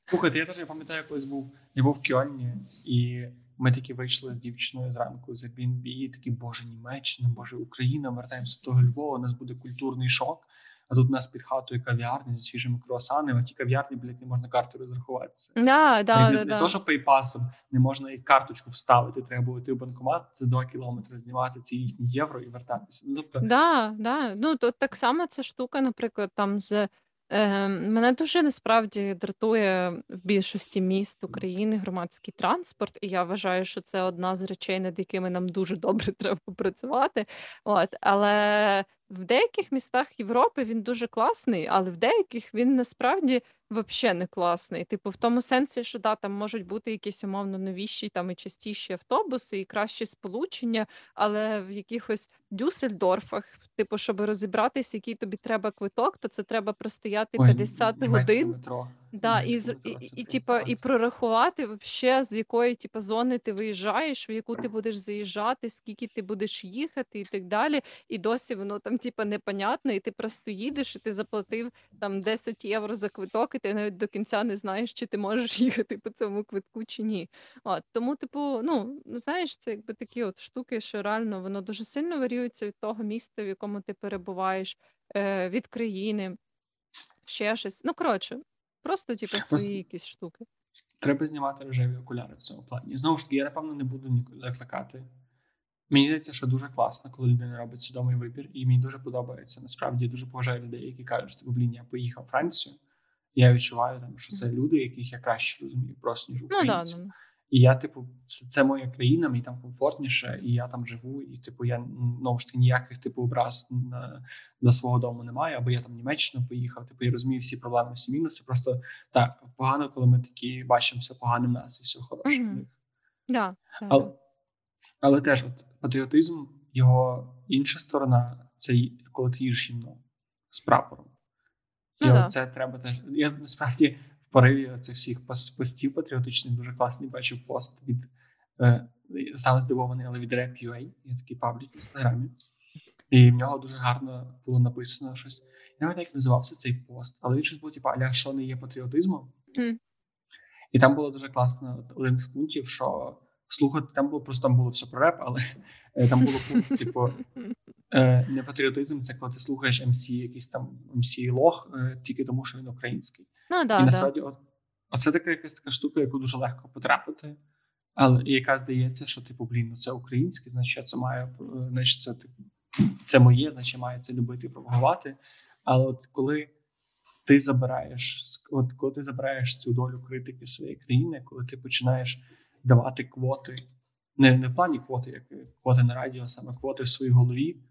Слухайте, я теж пам'ятаю, колись був. Я був в Кьольні, і ми такі вийшли з дівчиною зранку з Airbnb, і такі, боже, Німеччина, боже, Україна, вертаємося до Львова, у нас буде культурний шок. А тут у нас під хатою кав'ярня зі свіжими круасанами, а ті кав'ярні, блядь, не можна картою розрахуватися. Да, да, не, да, не да. то, що PayPass-ом, не можна і карточку вставити. Треба було йти в банкомат за 2 кілометри, знімати ці їхні євро і вертатися. Ну, тобто, Да, да. Ну, то так само ця штука, наприклад, там з е, мене дуже насправді дратує в більшості міст України громадський транспорт, і я вважаю, що це одна з речей, над якими нам дуже добре (laughs) треба працювати. От, але в деяких містах Європи він дуже класний, але в деяких він насправді взагалі не класний. Типу, в тому сенсі, що да, там можуть бути якісь умовно новіші там і частіші автобуси, і кращі сполучення, але в якихось Дюссельдорфах, типу, щоб розібратись, який тобі треба квиток, то це треба простояти ой, 50 німецьке годин. метро. Да, і, з- і, і, і, типа, і прорахувати вообще, з якої типа, зони ти виїжджаєш, в яку ти будеш заїжджати, скільки ти будеш їхати і так далі. І досі воно там, типа, непонятно, і ти просто їдеш, і ти заплатив там 10 євро за квиток, і ти навіть до кінця не знаєш, чи ти можеш їхати (laughs) по цьому квитку, чи ні. От, тому, типу, ну знаєш, це якби такі от штуки, що реально воно дуже сильно варіюється від того міста, в якому ти перебуваєш, е, від країни, ще щось. Ну, коротше, просто, типу, свої якісь штуки. Треба знімати рожеві окуляри в цьому плані. Знову ж таки, я напевно не буду нікуди закликати. Мені здається, що дуже класно, коли людина робить свідомий вибір, і мені дуже подобається. Насправді я дуже поважаю людей, які кажуть, що блін, я поїхав в Францію. Я відчуваю, там, що це люди, яких я краще розумію, просто ніж ну українці. Ну, да, і я, типу, це це моя країна, мені там комфортніше, і я там живу. І, типу, я знову ж таки ніяких типу образ на на свого дому немає. Або я там в Німеччину поїхав. Типу, я розумію всі проблеми, всі мінуси. Просто так погано, коли ми такі бачимо все погане в нас і все хороше них. Да, але, але теж от патріотизм, його інша сторона це коли ти їж гімно з прапором. І ну, це треба теж. Я насправді пориві цих всіх постів патріотичних дуже класний бачив пост від е, саме здивований, але від Rap.ua, є такий паблік в інстаграмі. І в нього дуже гарно було написано щось. Я не як називався цей пост, але він щось був типу, аля, що не є патріотизмом. Mm. І там було дуже класно один з пунктів, що слухати там було просто там було все про реп, але е, там було пункт, типу, е, не патріотизм, це коли ти слухаєш МС, якийсь там МС лох, е, тільки тому, що він український. Ну, да, І насправді, да. оце така якась така штука, яку дуже легко потрапити, але яка здається, що типу, блін, ну це українське, значить я це маю, значить це типу, це моє, значить має це любити і пропагувати. Але от коли ти забираєш, от коли ти забираєш цю долю критики своєї країни, коли ти починаєш давати квоти, не не в плані квоти, як квоти на радіо, а саме квоти в своїй голові,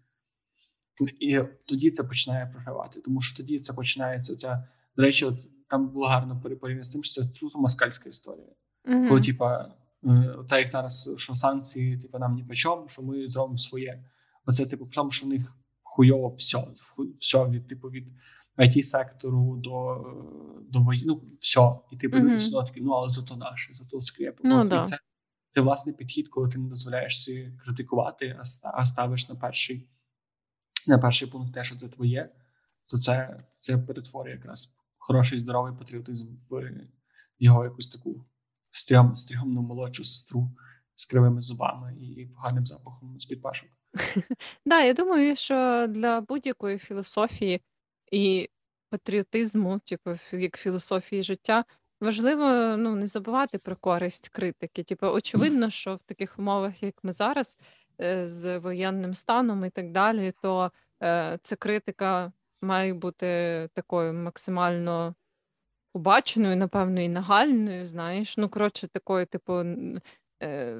і тоді це починає програвати. Тому що тоді це починається ця. До речі, от там було гарно порівняно з тим, що це суто москальська історія. Mm-hmm. Коли, типа, е, та як зараз, що санкції, типу, нам ні по чому, що ми зробимо своє. Оце, типу, тому що в них хуйово все, все від типу від it сектору до до вої... ну, все. І ти будеш mm-hmm. такі, ну але зато наше, зато скреп. Ну, да. це це власний підхід, коли ти не дозволяєш собі критикувати, а ставиш на перший на перший пункт те, що це твоє, то це це перетворює якраз хороший здоровий патріотизм в його якусь таку стрьом, стрьомну молодшу сестру з кривими зубами і поганим запахом з під пашок. (laughs) Да, я думаю, що для будь-якої філософії і патріотизму, типу, як філософії життя, важливо ну, не забувати про користь критики. Типу, очевидно, що в таких умовах, як ми зараз, е, з воєнним станом і так далі, то е, ця критика має бути такою максимально побаченою, напевно, і нагальною, знаєш. Ну, коротше, такою, типу, е,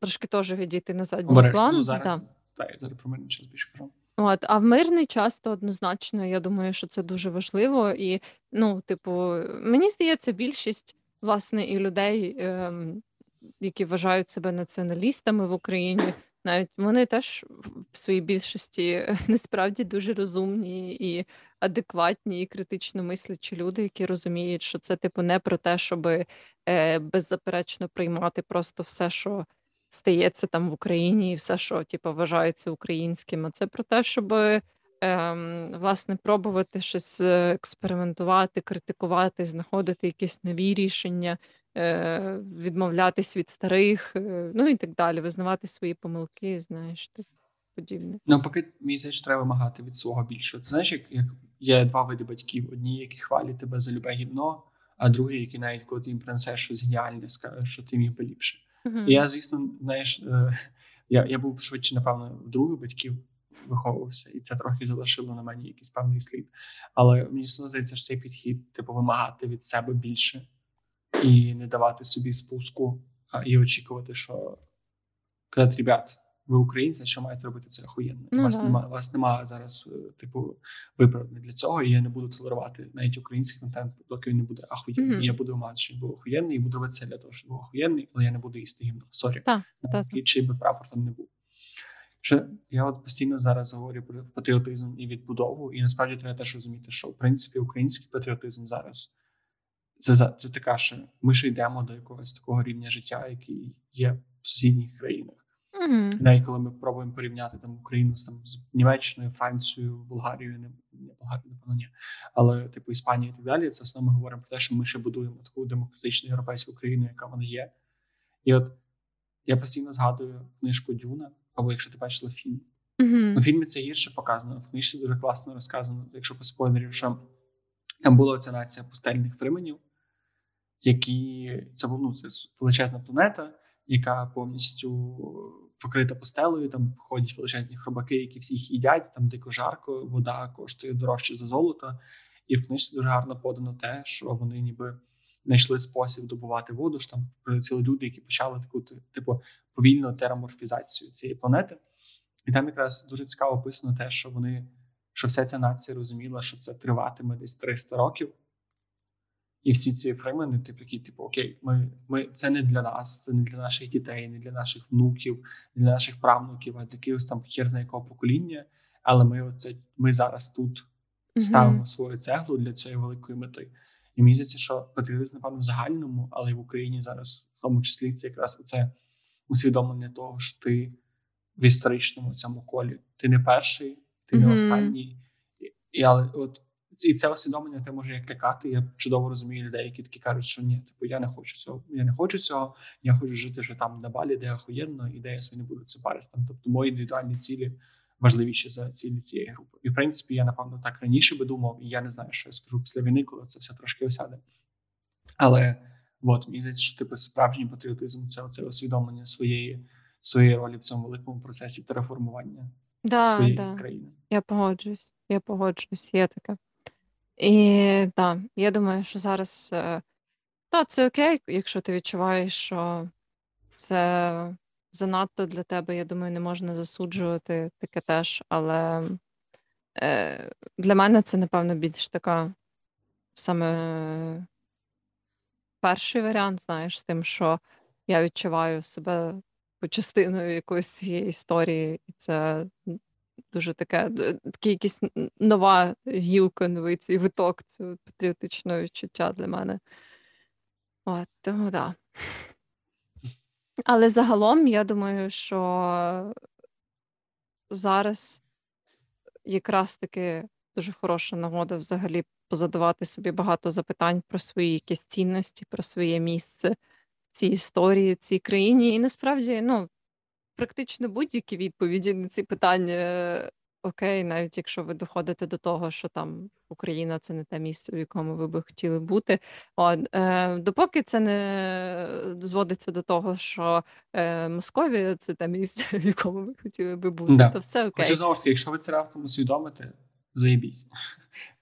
трошки теж відійти на задній Обережно. план. Ну, зараз, да. так, я зараз про мене більше кажу. От, а в мирний час то однозначно, я думаю, що це дуже важливо. І, ну, типу, мені здається, більшість, власне, і людей, ем, які вважають себе націоналістами в Україні, навіть вони теж в своїй більшості (laughs) насправді дуже розумні і адекватні, і критично мислячі люди, які розуміють, що це типу не про те, щоб е, беззаперечно приймати просто все, що стається там в Україні, і все, що типу, вважається українським. А це про те, щоб ем, власне пробувати щось е, експериментувати, критикувати, знаходити якісь нові рішення. Е, відмовлятись від старих, е, ну і так далі, визнавати свої помилки, знаєш, так подібне. Ну, поки мій здається, треба вимагати від свого більшого. Це знаєш, як, як є два види батьків: одні, які хвалять тебе за любе гівно, а другі, які навіть коли ти їм принесеш щось геніальне, скажуть, що ти міг би ліпше. Uh-huh. І я, звісно, знаєш, е, (laughs) я я був швидше, напевно, в других батьків виховувався, і це трохи залишило на мені якийсь певний слід. Але мені здається, що цей підхід, типу, вимагати від себе більше і не давати собі спуску а, і очікувати, що казати, ребят, ви українці, що маєте робити це охуєнно. Ну, вас немає вас немає зараз, е, типу, виправдання для цього, і я не буду толерувати навіть український контент, доки він не буде ахуєнний. Mm-hmm. Я буду чекати, що він був охуєнний, і буду це для того, щоб був охуєнний, але я не буду їсти гімно. Sorry, чий би прапор там не був. Що я от постійно зараз говорю про патріотизм і відбудову, і насправді треба теж розуміти, що в принципі український патріотизм зараз це це така, що ми ще йдемо до якогось такого рівня життя, який є в сусідніх країнах. Mm-hmm. Навіть коли ми пробуємо порівняти там Україну з там з Німеччиною, Францією, Болгарією, не, не Болгарію, напевно, ні, але типу Іспанія і так далі. Це основно ми говоримо про те, що ми ще будуємо таку демократичну європейську країну, яка вона є. І от я постійно згадую книжку Дюна, або якщо ти бачила фільм. Mm-hmm. У фільмі це гірше показано. В книжці дуже класно розказано, якщо по спойлерів, що там була ця нація пустельних фрименів, які це ну, це величезна планета, яка повністю покрита постелею. Там ходять величезні хробаки, які всіх їдять. Там дико жарко, вода коштує дорожче за золото. І в книжці дуже гарно подано те, що вони ніби знайшли спосіб добувати воду. що Там прилетіли люди, які почали таку типу повільну тераморфізацію цієї планети. І там якраз дуже цікаво описано те, що вони що вся ця нація розуміла, що це триватиме десь 300 років. І всі ці фреймени, типу, які, типу, окей, ми, ми, це не для нас, це не для наших дітей, не для наших внуків, не для наших правнуків, а для якогось там хер з якого покоління. Але ми оце, ми зараз тут ставимо mm-hmm. свою цеглу для цієї великої мети. І мені здається, що патріотизм, напевно, в загальному, але й в Україні зараз, в тому числі, це якраз оце усвідомлення того, що ти в історичному цьому колі. Ти не перший, ти mm-hmm. не останній. І, але от і це усвідомлення те може як лякати. Я чудово розумію людей, які такі кажуть, що ні, типу я не хочу цього. Я не хочу цього. Я хочу жити вже там на балі, де охуєнно, і де я собі не буду це. Там, тобто мої індивідуальні цілі важливіші за цілі цієї групи. І в принципі, я напевно так раніше би думав, і я не знаю, що я скажу після війни, коли це все трошки осяде. Але от мені здається, що типу справжній патріотизм це оце усвідомлення своєї своєї ролі в цьому великому процесі тереформування да, своєї да. країни. Я погоджуюсь, я погоджуюсь, є таке. І так, я думаю, що зараз е, та, це окей, якщо ти відчуваєш, що це занадто для тебе, я думаю, не можна засуджувати таке теж. Але е, для мене це, напевно, більш така саме перший варіант, знаєш, з тим, що я відчуваю себе частиною якоїсь цієї історії, і це дуже таке, таке якась нова гілка, новий цей виток цього патріотичного відчуття для мене. От, тому да. Але загалом, я думаю, що зараз якраз таки дуже хороша нагода взагалі позадавати собі багато запитань про свої якісь цінності, про своє місце в цій історії, в цій країні. І насправді, ну, практично будь-які відповіді на ці питання окей, навіть якщо ви доходите до того, що там Україна це не те місце, в якому ви би хотіли бути. От, е, допоки це не зводиться до того, що е, Московія це те місце, (laughs) в якому ви хотіли би бути, Да. то все окей. Хоча знову ж таки, якщо ви це раптом усвідомите, заєбісь.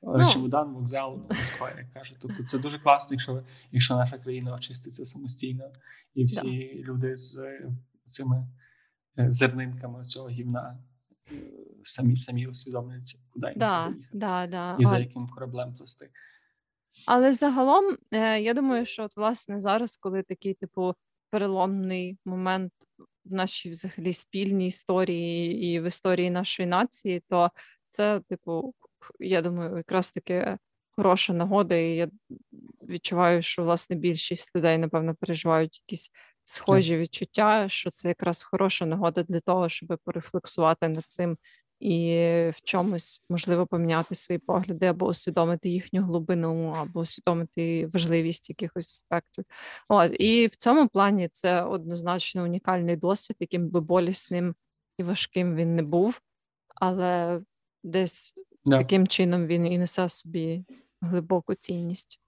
Ну. Чемодан, вокзал, Москва, як кажуть. Тобто це дуже класно, якщо ви, якщо наша країна очиститься самостійно, і всі люди з цими зернинками цього гімна е, самі самі усвідомлюють, куди їм Да, да, да. і за яким кораблем плести. Але загалом, е, я думаю, що от власне зараз, коли такий, типу, переломний момент в нашій взагалі спільній історії і в історії нашої нації, то це, типу, я думаю, якраз таки хороша нагода, і я відчуваю, що власне більшість людей, напевно, переживають якісь схожі відчуття, що це якраз хороша нагода для того, щоб порефлексувати над цим і в чомусь можливо поміняти свої погляди або усвідомити їхню глибину, або усвідомити важливість якихось аспектів. От і в цьому плані це однозначно унікальний досвід, яким би болісним і важким він не був, але десь Да. таким чином він і несе собі глибоку цінність.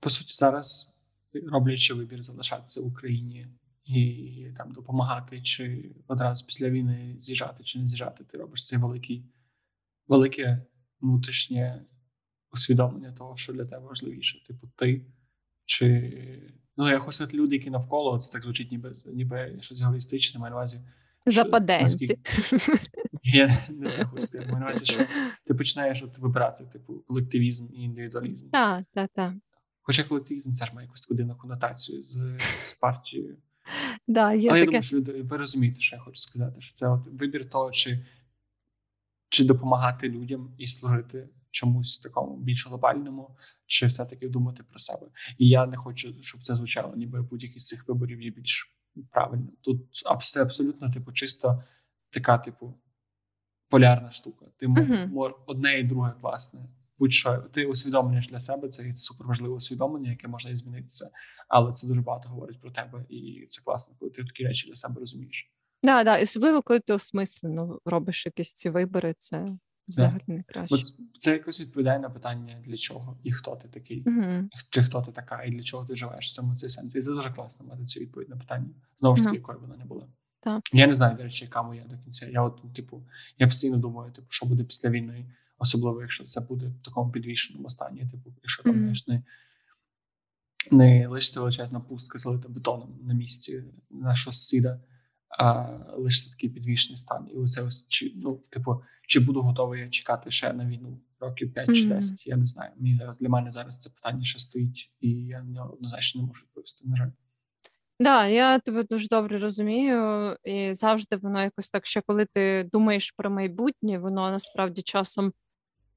По суті, зараз роблячи вибір залишатися в Україні і там допомагати, чи одразу після війни з'їжджати чи не з'їжджати, ти робиш цей великий, велике внутрішнє усвідомлення того, що для тебе важливіше. Типу, ти чи ну я хочу сказати, люди, які навколо це так звучить, ніби ніби щось егоїстичне, маю на увазі. Западенці. (laughs) Я не це хочу. Маю на увазі, що ти починаєш от вибирати типу колективізм і індивідуалізм. Так, так, так. Хоча колективізм теж має якусь таку дивну конотацію з, з партією. Да, є Але я думаю, що ви розумієте, що я хочу сказати, що це от вибір того, чи, чи допомагати людям і служити чомусь такому більш глобальному, чи все-таки думати про себе. І я не хочу, щоб це звучало, ніби будь-який з цих виборів є більш правильним. Тут це абсолютно типу, чисто така, типу, полярна штука. Ти uh-huh. одне і друге класне. Будь-що ти усвідомлюєш для себе це супер важливе усвідомлення, яке можна і змінитися, але це дуже багато говорить про тебе, і це класно, коли ти такі речі для себе розумієш. Да, да, і особливо, коли ти осмислено робиш якісь ці вибори, це взагалі не краще. Це якось відповідає на питання для чого і хто ти такий, uh-huh. чи хто ти така, і для чого ти живеш в цьому цей сенс. І це дуже класно мати цю відповідь на питання. Знову ж таки, якою вона не була. Так. Я не знаю, до речі, яка моя до кінця. Я от, типу, я постійно думаю, типу, що буде після війни, особливо, якщо це буде в такому підвішеному стані, типу, якщо там mm-hmm. не, не лишиться величезна пустка залита бетоном на місці нашого сусіда, а лишиться такий підвішений стан. І оце ось чи ну, типу, чи буду готовий чекати ще на війну років 5 mm-hmm. чи 10, Я не знаю. Мені зараз для мене зараз це питання ще стоїть, і я на нього однозначно не можу відповісти. На жаль. Да, я тебе дуже добре розумію, і завжди воно якось так, що коли ти думаєш про майбутнє, воно насправді часом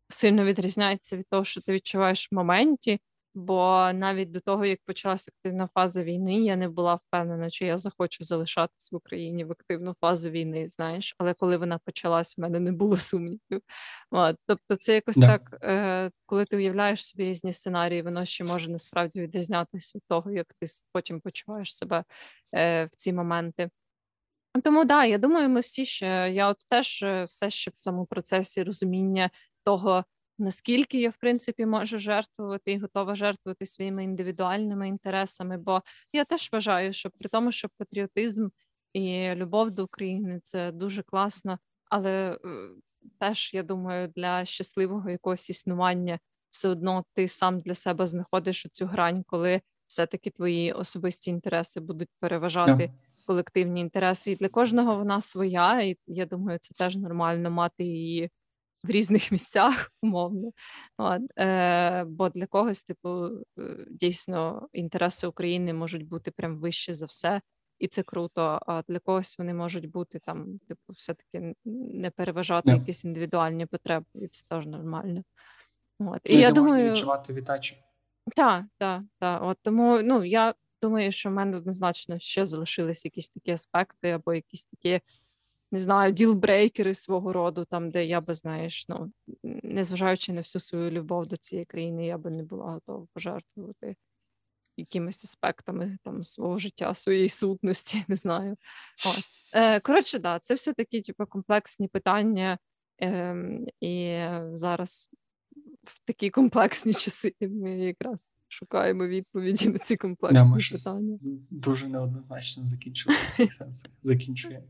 сильно відрізняється від того, що ти відчуваєш в моменті. Бо навіть до того, як почалася активна фаза війни, я не була впевнена, чи я захочу залишатись в Україні в активну фазу війни, знаєш. Але коли вона почалась, в мене не було сумнівів. От. Тобто, це якось yeah. так, е, коли ти уявляєш собі різні сценарії, воно ще може насправді відрізнятися від того, як ти потім почуваєш себе е, в ці моменти. Тому так, да, я думаю, ми всі ще я от теж е, все ще в цьому процесі розуміння того наскільки я в принципі можу жертвувати і готова жертвувати своїми індивідуальними інтересами. Бо я теж вважаю, що при тому, що патріотизм і любов до України це дуже класно, але е, теж я думаю, для щасливого якогось існування все одно ти сам для себе знаходиш цю грань, коли все-таки твої особисті інтереси будуть переважати. Yeah. Колективні інтереси, і для кожного вона своя, і я думаю, це теж нормально мати її в різних (laughs) місцях, умовно. От, е, Бо для когось, типу, е, дійсно інтереси України можуть бути прям вищі за все, і це круто. А для когось вони можуть бути там, типу, все-таки не переважати yeah. якісь індивідуальні потреби, і це теж нормально. От. І, і я думаю, відчувати віддачу. Так, так, так. От тому ну я думаю, що в мене однозначно ще залишились якісь такі аспекти або якісь такі не знаю, ділбрейкери свого роду, там, де я би, знаєш, ну, незважаючи на всю свою любов до цієї країни, я би не була готова пожертвувати якимись аспектами там свого життя, своєї сутності, (laughs) не знаю. От. Е, Коротше, да, це все такі, типу, комплексні питання, е, і зараз в такі комплексні часи ми якраз шукаємо відповіді на ці комплексні yeah, ми питання. Дуже неоднозначно закінчили всіх сенсах. Закінчуємо.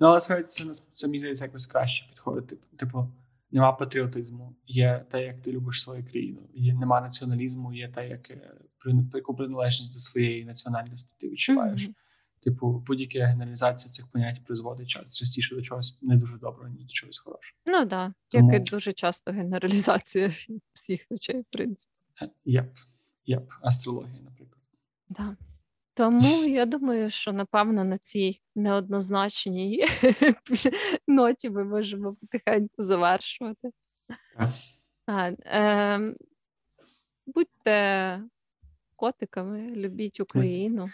Ну, але справді це, це мені здається якось краще підходить. Типу, типу, нема патріотизму, є те, як ти любиш свою країну, є нема націоналізму, є те, як е, яку приналежність до своєї національності ти відчуваєш. Mm-hmm. Типу, будь-яка генералізація цих понять призводить час частіше до чогось не дуже доброго, ні до чогось хорошого. Ну так, да. Тому... як і дуже часто генералізація всіх речей, в принципі. Єп, єп, астрологія, наприклад. Да. Тому я думаю, що напевно на цій неоднозначній (laughs) ноті ми можемо потихеньку завершувати. А, е, Будьте котиками, любіть Україну.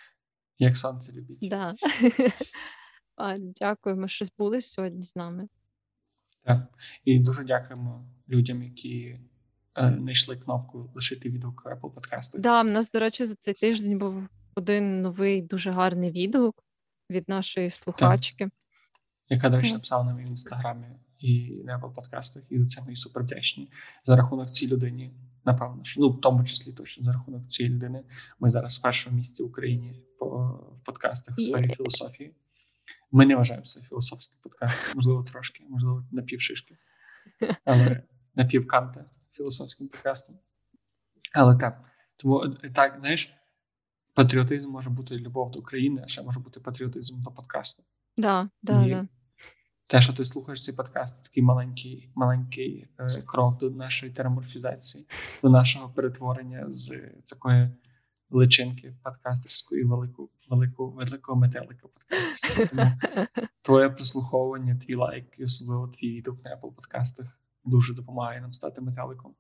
Як сонце любіть. Да. (laughs) А, Дякуємо, що були сьогодні з нами. Так. І дуже дякуємо людям, які е, знайшли кнопку лишити відгук Apple подкасту. Да, в нас, до речі, за цей тиждень був один новий дуже гарний відгук від нашої слухачки. Так. Яка, до речі, написала нам в інстаграмі і на подкастах, і за це ми супер вдячні. За рахунок цій людині, напевно, що ну в тому числі точно за рахунок цієї людини. Ми зараз в першому місці в Україні по в подкастах у сфері філософії. Ми не вважаємо це філософським подкастом, можливо, трошки, можливо, напівшишки, але напівканта філософським подкастом. Але так, тому так, знаєш, патріотизм може бути любов до України, а ще може бути патріотизм до подкасту. Да, да, да. Те, що ти слухаєш цей подкаст, такий маленький маленький е, крок до нашої тераморфізації, до нашого перетворення з такої личинки подкастерської, велику, велику, великого метелика подкастерського. Тому (laughs) твоє прослуховування, твій лайк, і особливо твій відгук на Apple подкастах дуже допомагає нам стати метеликом.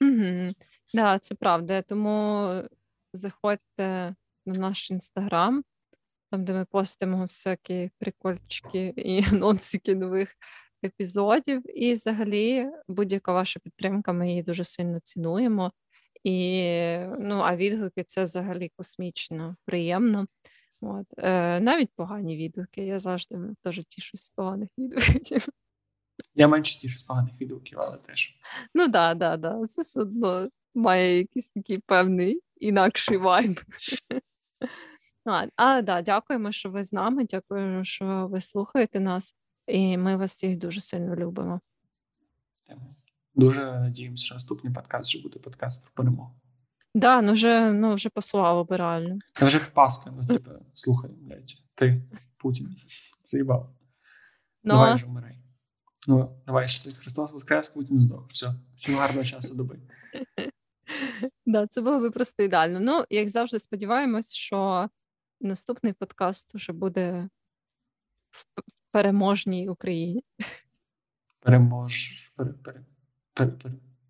Угу. Да, це правда. Тому заходьте на наш інстаграм, там, де ми постимо всякі прикольчики і (laughs) анонсики нових епізодів. І взагалі будь-яка ваша підтримка, ми її дуже сильно цінуємо. І ну, а відгуки це взагалі космічно, приємно. От. Е, Навіть погані відгуки. Я завжди теж тішусь з поганих відгуків. Я менше тішусь з поганих відгуків, але теж. Ну так, да, да, да. Це все одно має якийсь такий певний інакший вайб. (laughs) А, а да, дякуємо, що ви з нами. Дякуємо, що ви слухаєте нас, і ми вас всіх дуже сильно любимо. Дуже надіємося, що наступний подкаст вже буде подкаст про перемогу. Да, ну вже ну вже послало би реально. Та вже Пасха, ну типу, слухай, блядь, ти Путін заїбав. Ну, давай вже вмирай. Ну, давай ще Христос Воскрес, Путін здох. Все, всім гарного часу доби. (laughs) Да, це було би просто ідеально. Ну, як завжди, сподіваємось, що наступний подкаст уже буде в переможній Україні. Перемож. Пере, пере, пере,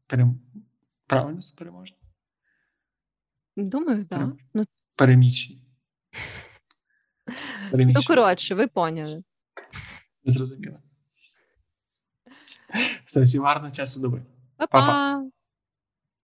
пере, правильно це переможний? Думаю, так. Да. Ну, Переміщені. (laughs) Ну, коротше, ви поняли. Зрозуміло. Все, всім гарного часу доби. Па-па!